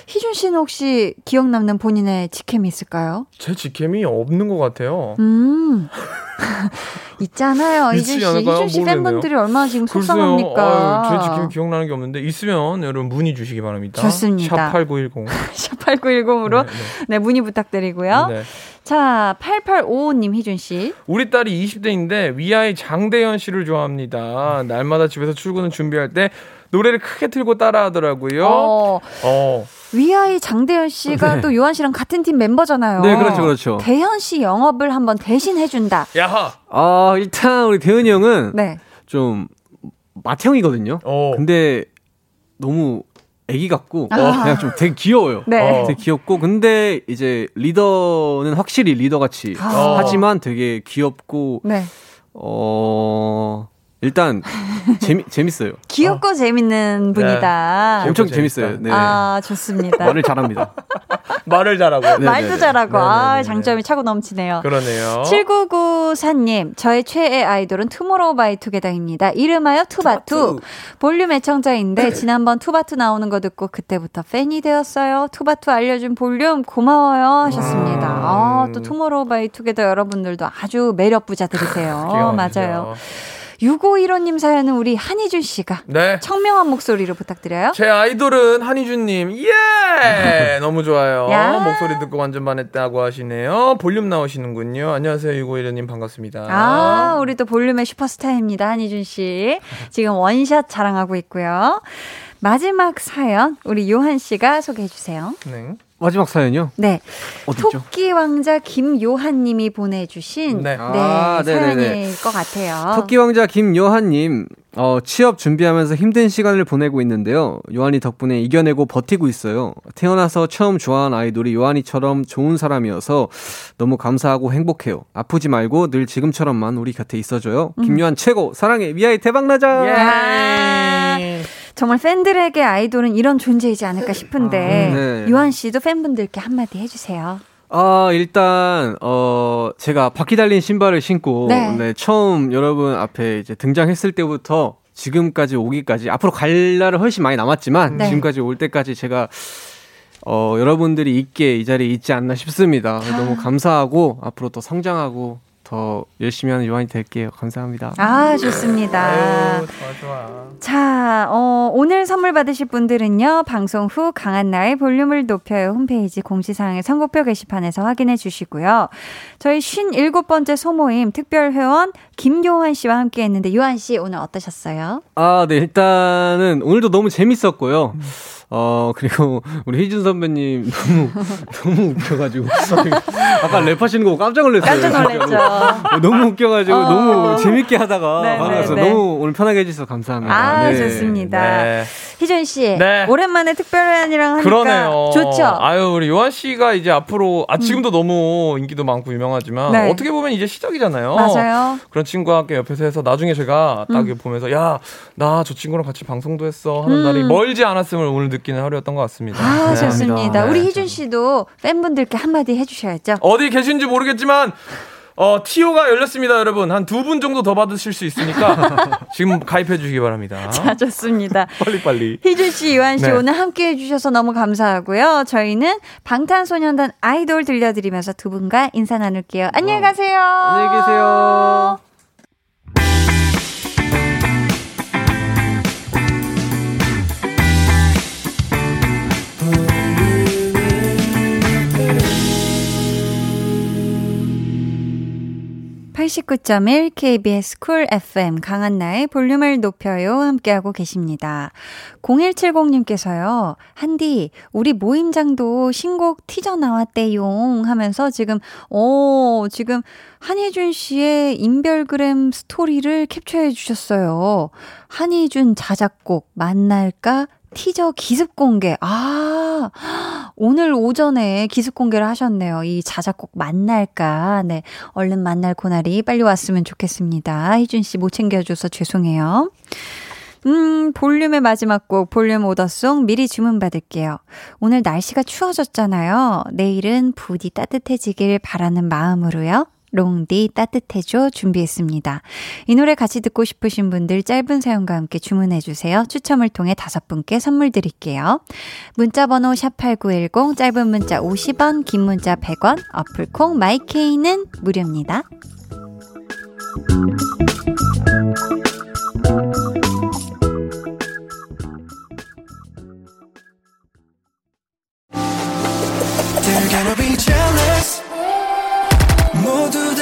희준 씨는 혹시 기억 남는 본인의 직캠이 있을까요? 제 직캠이 없는 것 같아요. 음. 있잖아요. 희준 씨. 않을까요? 희준 씨 모르겠네요. 팬분들이 얼마나 지금 글쎄요. 속상합니까? 아유, 제 직캠이 기억나는 게 없는데 있으면 여러분 문의 주시기 바랍니다. 좋습니다. 샵8910. 샵8910으로 네, 문의 부탁드리고요. 네. 자, 8855님 희준 씨. 우리 딸이 20대인데 위아이 장대현 씨를 좋아합니다. 날마다 집에서 출근을 준비할 때 노래를 크게 틀고 따라하더라고요. 어. 어, 위아이 장대현 씨가 네. 또 요한 씨랑 같은 팀 멤버잖아요. 네, 그렇죠, 그렇죠. 대현 씨 영업을 한번 대신 해준다. 야하. 아, 일단 우리 대은이 형은 네. 좀 맏형이거든요. 어. 근데 너무 애기 같고 아. 그냥 좀 되게 귀여워요. 네. 어. 되게 귀엽고 근데 이제 리더는 확실히 리더 같이 아. 하지만 되게 귀엽고 네. 어 일단 재미 재밌어요. 귀엽고 재밌는 분이다. 엄청 재밌다. 재밌어요. 네. 아, 좋습니다. 말을 잘합니다. 말을 잘하고. 네. 말도 잘하고, 아. 장점이 차고 넘치네요. 그러네요. 7994님, 저의 최애 아이돌은 투모로우 바이 투게더입니다. 이름하여 투바투. 볼륨 애청자인데, 지난번 투바투 나오는 거 듣고 그때부터 팬이 되었어요. 투바투 알려준 볼륨 고마워요. 하셨습니다. 아, 또 투모로우 바이 투게더 여러분들도 아주 매력 부자들이세요. 맞아요. 막히죠. 6515님 사연은 우리 한희준 씨가 네. 청명한 목소리로 부탁드려요. 제 아이돌은 한희준님, 예! 너무 좋아요. 야. 목소리 듣고 완전 반했다고 하시네요. 볼륨 나오시는군요. 안녕하세요, 6515님 반갑습니다. 아, 우리 또 볼륨의 슈퍼스타입니다. 한희준 씨. 지금 원샷 자랑하고 있고요. 마지막 사연, 우리 요한 씨가 소개해 주세요. 네. 마지막 사연이요? 네. 어디죠? 토끼 왕자 김요한 님이 보내주신 네. 네, 아. 사연일 것 같아요. 토끼 왕자 김요한님, 어, 취업 준비하면서 힘든 시간을 보내고 있는데요. 요한이 덕분에 이겨내고 버티고 있어요. 태어나서 처음 좋아한 아이돌이 요한이처럼 좋은 사람이어서 너무 감사하고 행복해요. 아프지 말고 늘 지금처럼만 우리 곁에 있어줘요. 음. 김요한 최고! 사랑해! 미아이 대박나자! 예. 정말 팬들에게 아이돌은 이런 존재이지 않을까 싶은데, 아, 네. 요한 씨도 팬분들께 한마디 해주세요. 아, 일단, 어, 제가 바퀴 달린 신발을 신고, 네. 네. 처음 여러분 앞에 이제 등장했을 때부터 지금까지 오기까지, 앞으로 갈 날은 훨씬 많이 남았지만, 네. 지금까지 올 때까지 제가, 어, 여러분들이 있게 이 자리에 있지 않나 싶습니다. 아. 너무 감사하고, 앞으로 더 성장하고, 더 열심히 하는 요한이 될게요. 감사합니다. 아, 좋습니다. 아유, 좋아, 좋아. 자, 어, 오늘 선물 받으실 분들은요, 방송 후 강한 나의 볼륨을 높여요 홈페이지 공지사항의 선곡표 게시판에서 확인해 주시고요. 저희 57번째 소모임 특별 회원 김요한 씨와 함께 했는데, 요한 씨 오늘 어떠셨어요? 아, 네, 일단은 오늘도 너무 재밌었고요. 어, 그리고 우리 희준 선배님 너무, 너무 웃겨가지고. 아까 랩하시는 거 깜짝 놀랐어요. 깜짝 놀랐죠. 너무 웃겨가지고 어. 너무 재밌게 하다가 네, 반가워서 네, 네. 너무 오늘 편하게 해주셔서 감사합니다. 아, 네. 좋습니다. 네. 희준 씨, 네. 오랜만에 특별한이랑 하니까 그러네요. 좋죠. 아유, 우리 요한 씨가 이제 앞으로, 아, 지금도 너무 인기도 많고 유명하지만, 네. 어떻게 보면 이제 시작이잖아요. 맞아요. 그런 친구와 함께 옆에서 해서 나중에 제가 딱 이렇게 보면서, 야, 나 저 친구랑 같이 방송도 했어. 하는 음. 날이 멀지 않았음을 오늘 느끼 는 하루였던 것 같습니다. 아, 네. 좋습니다. 네. 우리 희준 씨도 팬분들께 한마디 해주셔야죠. 어디 계신지 모르겠지만, 어, 티오가 열렸습니다, 여러분. 한 두 분 정도 더 받으실 수 있으니까, 지금 가입해 주시기 바랍니다. 자, 좋습니다. 빨리빨리. 희준 씨, 요한 씨 네. 오늘 함께 해주셔서 너무 감사하고요. 저희는 방탄소년단 아이돌 들려드리면서 두 분과 인사 나눌게요. 안녕히 가세요. 안녕히 계세요. (89.1) KBS 쿨 FM 강한나의 볼륨을 높여요 함께하고 계십니다. 0170님께서요. 한디 우리 모임장도 신곡 티저 나왔대용 하면서 지금 오 지금 한희준 씨의 인별그램 스토리를 캡처해 주셨어요. 한희준 자작곡 만날까 티저 기습 공개. 아, 오늘 오전에 기습 공개를 하셨네요. 이 자작곡 만날까. 네. 얼른 만날 그날이 빨리 왔으면 좋겠습니다. 희준 씨 못 챙겨줘서 죄송해요. 음, 볼륨의 마지막 곡, 볼륨 order song 미리 주문받을게요. 오늘 날씨가 추워졌잖아요. 내일은 부디 따뜻해지길 바라는 마음으로요. 롱디 따뜻해줘 준비했습니다. 이 노래 같이 듣고 싶으신 분들 짧은 사연과 함께 주문해 주세요. 추첨을 통해 다섯 분께 선물 드릴게요. 문자 번호 샵8910 짧은 문자 50원, 긴 문자 100원, 어플 콩 마이케이는 무료입니다.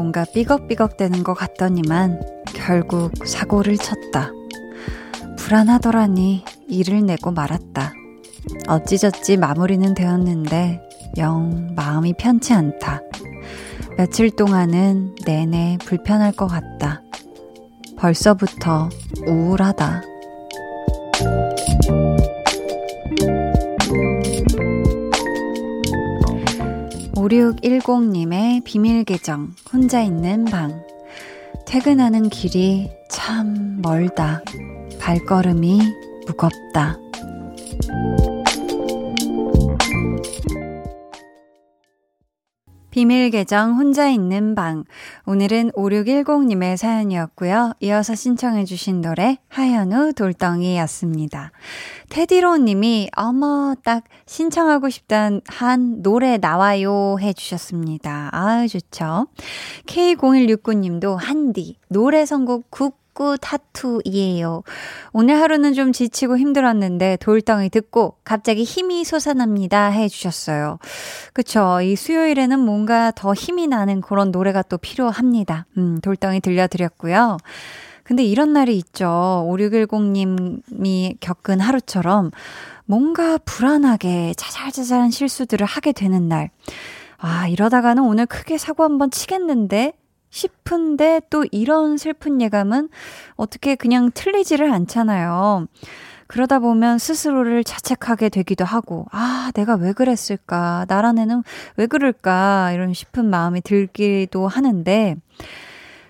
뭔가 삐걱삐걱 되는 것 같더니만 결국 사고를 쳤다. 불안하더라니 일을 내고 말았다. 어찌저찌 마무리는 되었는데 영 마음이 편치 않다. 며칠 동안은 내내 불편할 것 같다. 벌써부터 우울하다. 5610님의 비밀 계정, 혼자 있는 방. 퇴근하는 길이 참 멀다. 발걸음이 무겁다. 비밀 계정 혼자 있는 방. 오늘은 5610님의 사연이었고요. 이어서 신청해주신 노래 하현우 돌덩이였습니다. 테디로님이 어머 딱 신청하고 싶단 한 노래 나와요 해주셨습니다. 아유 좋죠. K0169님도 한디 노래 선곡 국 구 타투이에요. 오늘 하루는 좀 지치고 힘들었는데 돌덩이 듣고 갑자기 힘이 솟아납니다 해주셨어요. 그쵸. 이 수요일에는 뭔가 더 힘이 나는 그런 노래가 또 필요합니다. 음, 돌덩이 들려드렸고요. 근데 이런 날이 있죠. 5610님이 겪은 하루처럼 뭔가 불안하게 자잘자잘한 실수들을 하게 되는 날. 아, 이러다가는 오늘 크게 사고 한번 치겠는데? 싶은데 또 이런 슬픈 예감은 어떻게 그냥 틀리지를 않잖아요. 그러다 보면 스스로를 자책하게 되기도 하고, 아, 내가 왜 그랬을까? 나란 애는 왜 그럴까? 이런 싶은 마음이 들기도 하는데,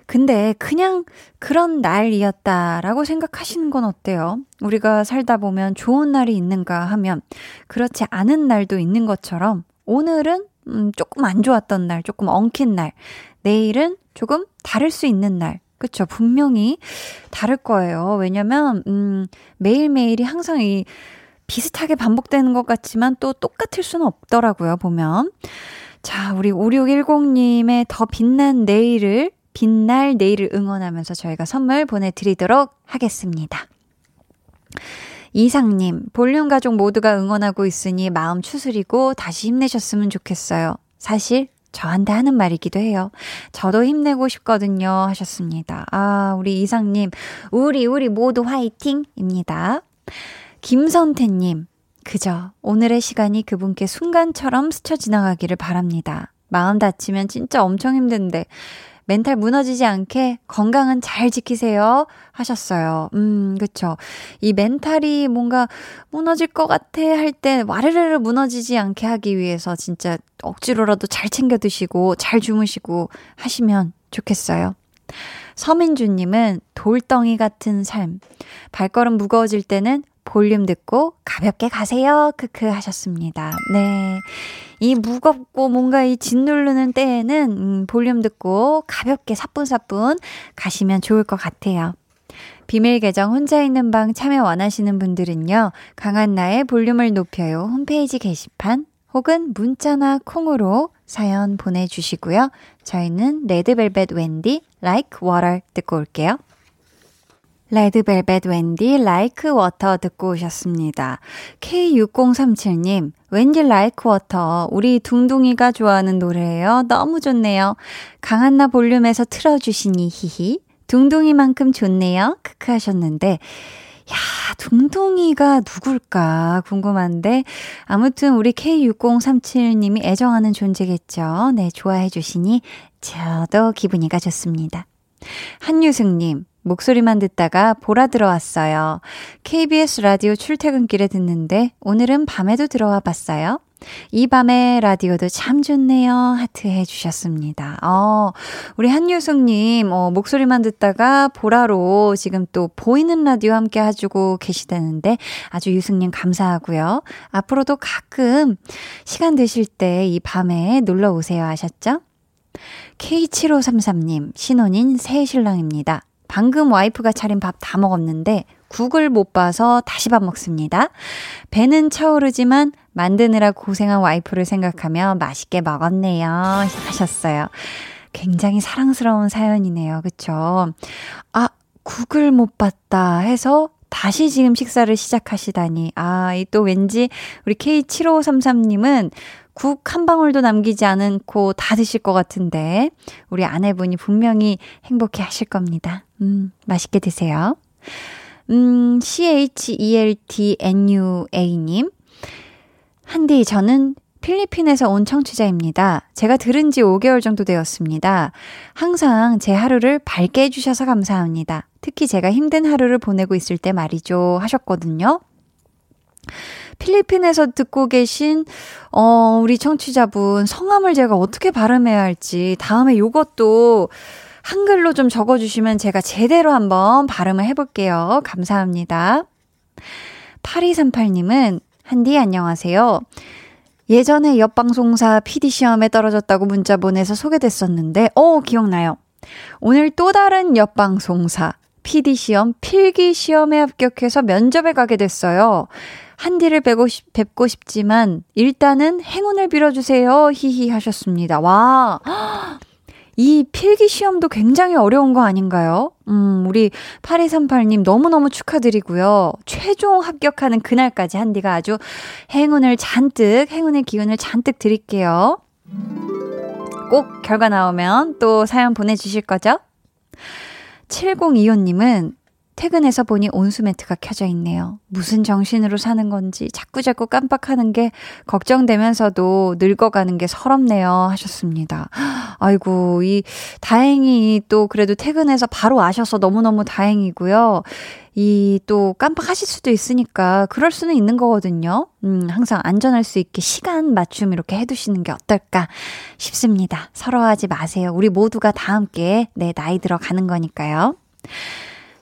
근데 그냥 그런 날이었다라고 생각하시는 건 어때요? 우리가 살다 보면 좋은 날이 있는가 하면 그렇지 않은 날도 있는 것처럼 오늘은 음, 조금 안 좋았던 날, 조금 엉킨 날, 내일은 조금 다를 수 있는 날. 그쵸. 분명히 다를 거예요. 왜냐면, 음, 매일매일이 항상 이 비슷하게 반복되는 것 같지만 또 똑같을 수는 없더라고요, 보면. 자, 우리 5610님의 더 빛난 내일을, 빛날 내일을 응원하면서 저희가 선물 보내드리도록 하겠습니다. 이상님, 볼륨 가족 모두가 응원하고 있으니 마음 추스리고 다시 힘내셨으면 좋겠어요. 사실 저한테 하는 말이기도 해요. 저도 힘내고 싶거든요. 하셨습니다. 아, 우리 이상님, 우리, 우리 모두 화이팅 입니다. 김선태님, 그저 오늘의 시간이 그분께 순간처럼 스쳐 지나가기를 바랍니다. 마음 다치면 진짜 엄청 힘든데 멘탈 무너지지 않게 건강은 잘 지키세요. 하셨어요. 음, 그쵸. 이 멘탈이 뭔가 무너질 것 같아 할 때 와르르르 무너지지 않게 하기 위해서 진짜 억지로라도 잘 챙겨 드시고 잘 주무시고 하시면 좋겠어요. 서민주님은 돌덩이 같은 삶. 발걸음 무거워질 때는 볼륨 듣고 가볍게 가세요. 크크 하셨습니다. 네. 이 무겁고 뭔가 이 짓누르는 때에는 음, 볼륨 듣고 가볍게 사뿐사뿐 가시면 좋을 것 같아요. 비밀 계정 혼자 있는 방 참여 원하시는 분들은요. 강한나의 볼륨을 높여요 홈페이지 게시판 혹은 문자나 콩으로 사연 보내주시고요. 저희는 레드벨벳 웬디 Like Water 듣고 올게요. 레드벨벳 웬디 Like Water 듣고 오셨습니다. K6037님, 웬디 Like Water 우리 둥둥이가 좋아하는 노래예요. 너무 좋네요. 강한나 볼륨에서 틀어주시니 히히. 둥둥이만큼 좋네요. 크크 하셨는데 야, 둥둥이가 누굴까 궁금한데 아무튼 우리 K6037님이 애정하는 존재겠죠. 네, 좋아해 주시니 저도 기분이가 좋습니다. 한유승님, 목소리만 듣다가 보라 들어왔어요. KBS 라디오 출퇴근길에 듣는데 오늘은 밤에도 들어와 봤어요. 이 밤에 라디오도 참 좋네요. 하트 해주셨습니다. 어, 우리 한유숙님, 어, 목소리만 듣다가 보라로 지금 또 보이는 라디오 함께 해주고 계시다는데 아주 유숙님 감사하고요. 앞으로도 가끔 시간 되실 때 이 밤에 놀러 오세요. 하셨죠? K7533님, 신혼인 새 신랑입니다. 방금 와이프가 차린 밥 다 먹었는데 국을 못 봐서 다시 밥 먹습니다. 배는 차오르지만 만드느라 고생한 와이프를 생각하며 맛있게 먹었네요. 하셨어요. 굉장히 사랑스러운 사연이네요. 그쵸? 아, 국을 못 봤다 해서 다시 지금 식사를 시작하시다니. 아, 이 또 왠지 우리 K7533님은 국 한 방울도 남기지 않고 다 드실 것 같은데, 우리 아내분이 분명히 행복해 하실 겁니다. 음, 맛있게 드세요. 음, CHELTNUA님. 한디, 저는 필리핀에서 온 청취자입니다. 제가 들은 지 5개월 정도 되었습니다. 항상 제 하루를 밝게 해주셔서 감사합니다. 특히 제가 힘든 하루를 보내고 있을 때 말이죠. 하셨거든요. 필리핀에서 듣고 계신, 어, 우리 청취자분, 성함을 제가 어떻게 발음해야 할지, 다음에 요것도 한글로 좀 적어주시면 제가 제대로 한번 발음을 해볼게요. 감사합니다. 8238님은, 한디 안녕하세요. 예전에 옆방송사 PD시험에 떨어졌다고 문자 보내서 소개됐었는데, 어, 기억나요. 오늘 또 다른 옆방송사 PD시험 필기 시험에 합격해서 면접에 가게 됐어요. 한디를 뵙고, 싶, 뵙고 싶지만, 일단은 행운을 빌어주세요. 히히 하셨습니다. 와. 이 필기 시험도 굉장히 어려운 거 아닌가요? 음, 우리 8238님 너무너무 축하드리고요. 최종 합격하는 그날까지 한디가 아주 행운을 잔뜩, 행운의 기운을 잔뜩 드릴게요. 꼭 결과 나오면 또 사연 보내주실 거죠? 7025님은 퇴근해서 보니 온수매트가 켜져 있네요. 무슨 정신으로 사는 건지 자꾸자꾸 깜빡하는 게 걱정되면서도 늙어가는 게 서럽네요. 하셨습니다. 아이고, 이, 다행히 또 그래도 퇴근해서 바로 와셔서 너무너무 다행이고요. 이 또 깜빡하실 수도 있으니까 그럴 수는 있는 거거든요. 음, 항상 안전할 수 있게 시간 맞춤 이렇게 해두시는 게 어떨까 싶습니다. 서러워하지 마세요. 우리 모두가 다 함께 내 나이 들어 가는 거니까요.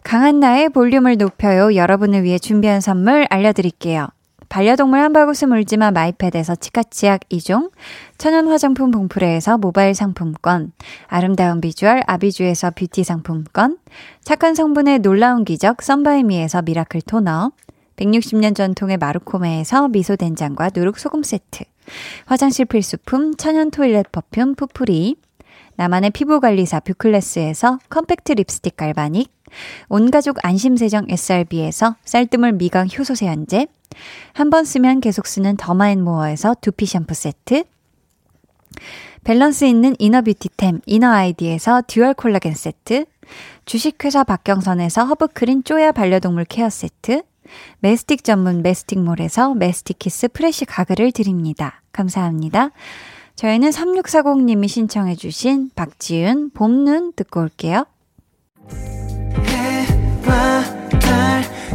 강한 나의 볼륨을 높여요. 여러분을 위해 준비한 선물 알려드릴게요. 반려동물 한바구스 물지마 마이패드에서 치카치약 2종, 천연 화장품 봉프레에서 모바일 상품권, 아름다운 비주얼 아비주에서 뷰티 상품권, 착한 성분의 놀라운 기적 썬바이미에서 miracle 토너, 160년 전통의 마루코메에서 미소된장과 누룩소금 세트, 화장실 필수품 천연 toilet perfume 푸풀이, 나만의 피부관리사 뷰클래스에서 컴팩트 립스틱 galvanic, 온가족 안심세정 SRB에서 쌀뜨물 미강 효소 세안제, 한 번 쓰면 계속 쓰는 더마앤모어에서 두피 샴푸 세트, 밸런스 있는 inner beauty템 이너 아이디에서 dual 콜라겐 세트, 주식회사 박경선에서 허브크린 쪼야 반려동물 케어 세트, 메스틱 전문 메스틱몰에서 메스틱키스 fresh 가글을 드립니다. 감사합니다. 저희는 3640님이 신청해주신 박지윤 봄눈 듣고 올게요.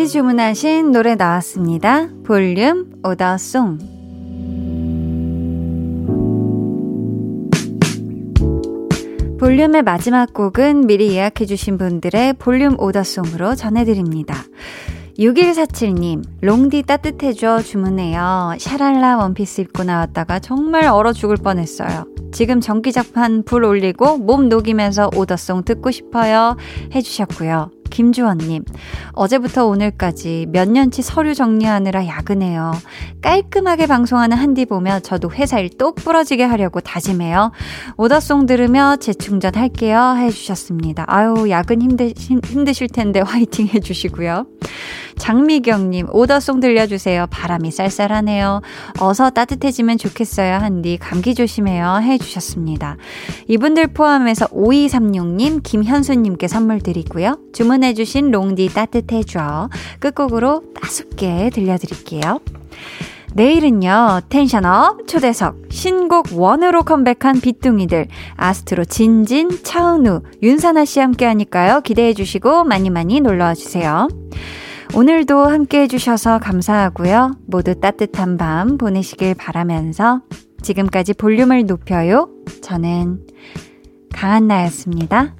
같이 주문하신 노래 나왔습니다. 볼륨 오더송. 볼륨의 마지막 곡은 미리 예약해주신 분들의 볼륨 오더송으로 전해드립니다. 6147님, 롱디 따뜻해줘 주문해요. 샤랄라 원피스 입고 나왔다가 정말 얼어 죽을 뻔했어요. 지금 전기장판 불 올리고 몸 녹이면서 오더송 듣고 싶어요. 해주셨고요. 김주원님, 어제부터 오늘까지 몇 년치 서류 정리하느라 야근해요. 깔끔하게 방송하는 한디 보며 저도 회사 일 똑 부러지게 하려고 다짐해요. 오더송 들으며 재충전할게요. 해주셨습니다. 아유, 야근 힘드, 힘드실 텐데 화이팅 해주시고요. 장미경님, 오더송 들려주세요. 바람이 쌀쌀하네요. 어서 따뜻해지면 좋겠어요. 한디, 감기 조심해요. 해주셨습니다. 이분들 포함해서 5236님, 김현수님께 선물 드리고요. 주문해주신 롱디 따뜻해줘. 끝곡으로 따숩게 들려드릴게요. 내일은요, 텐션업 초대석, 신곡 원으로 컴백한 비뚱이들, 아스트로 진진, 차은우, 윤사나 씨 함께 하니까요. 기대해 주시고 많이 많이 놀러 와 주세요. 오늘도 함께 해주셔서 감사하고요. 모두 따뜻한 밤 보내시길 바라면서 지금까지 볼륨을 높여요. 저는 강한나였습니다.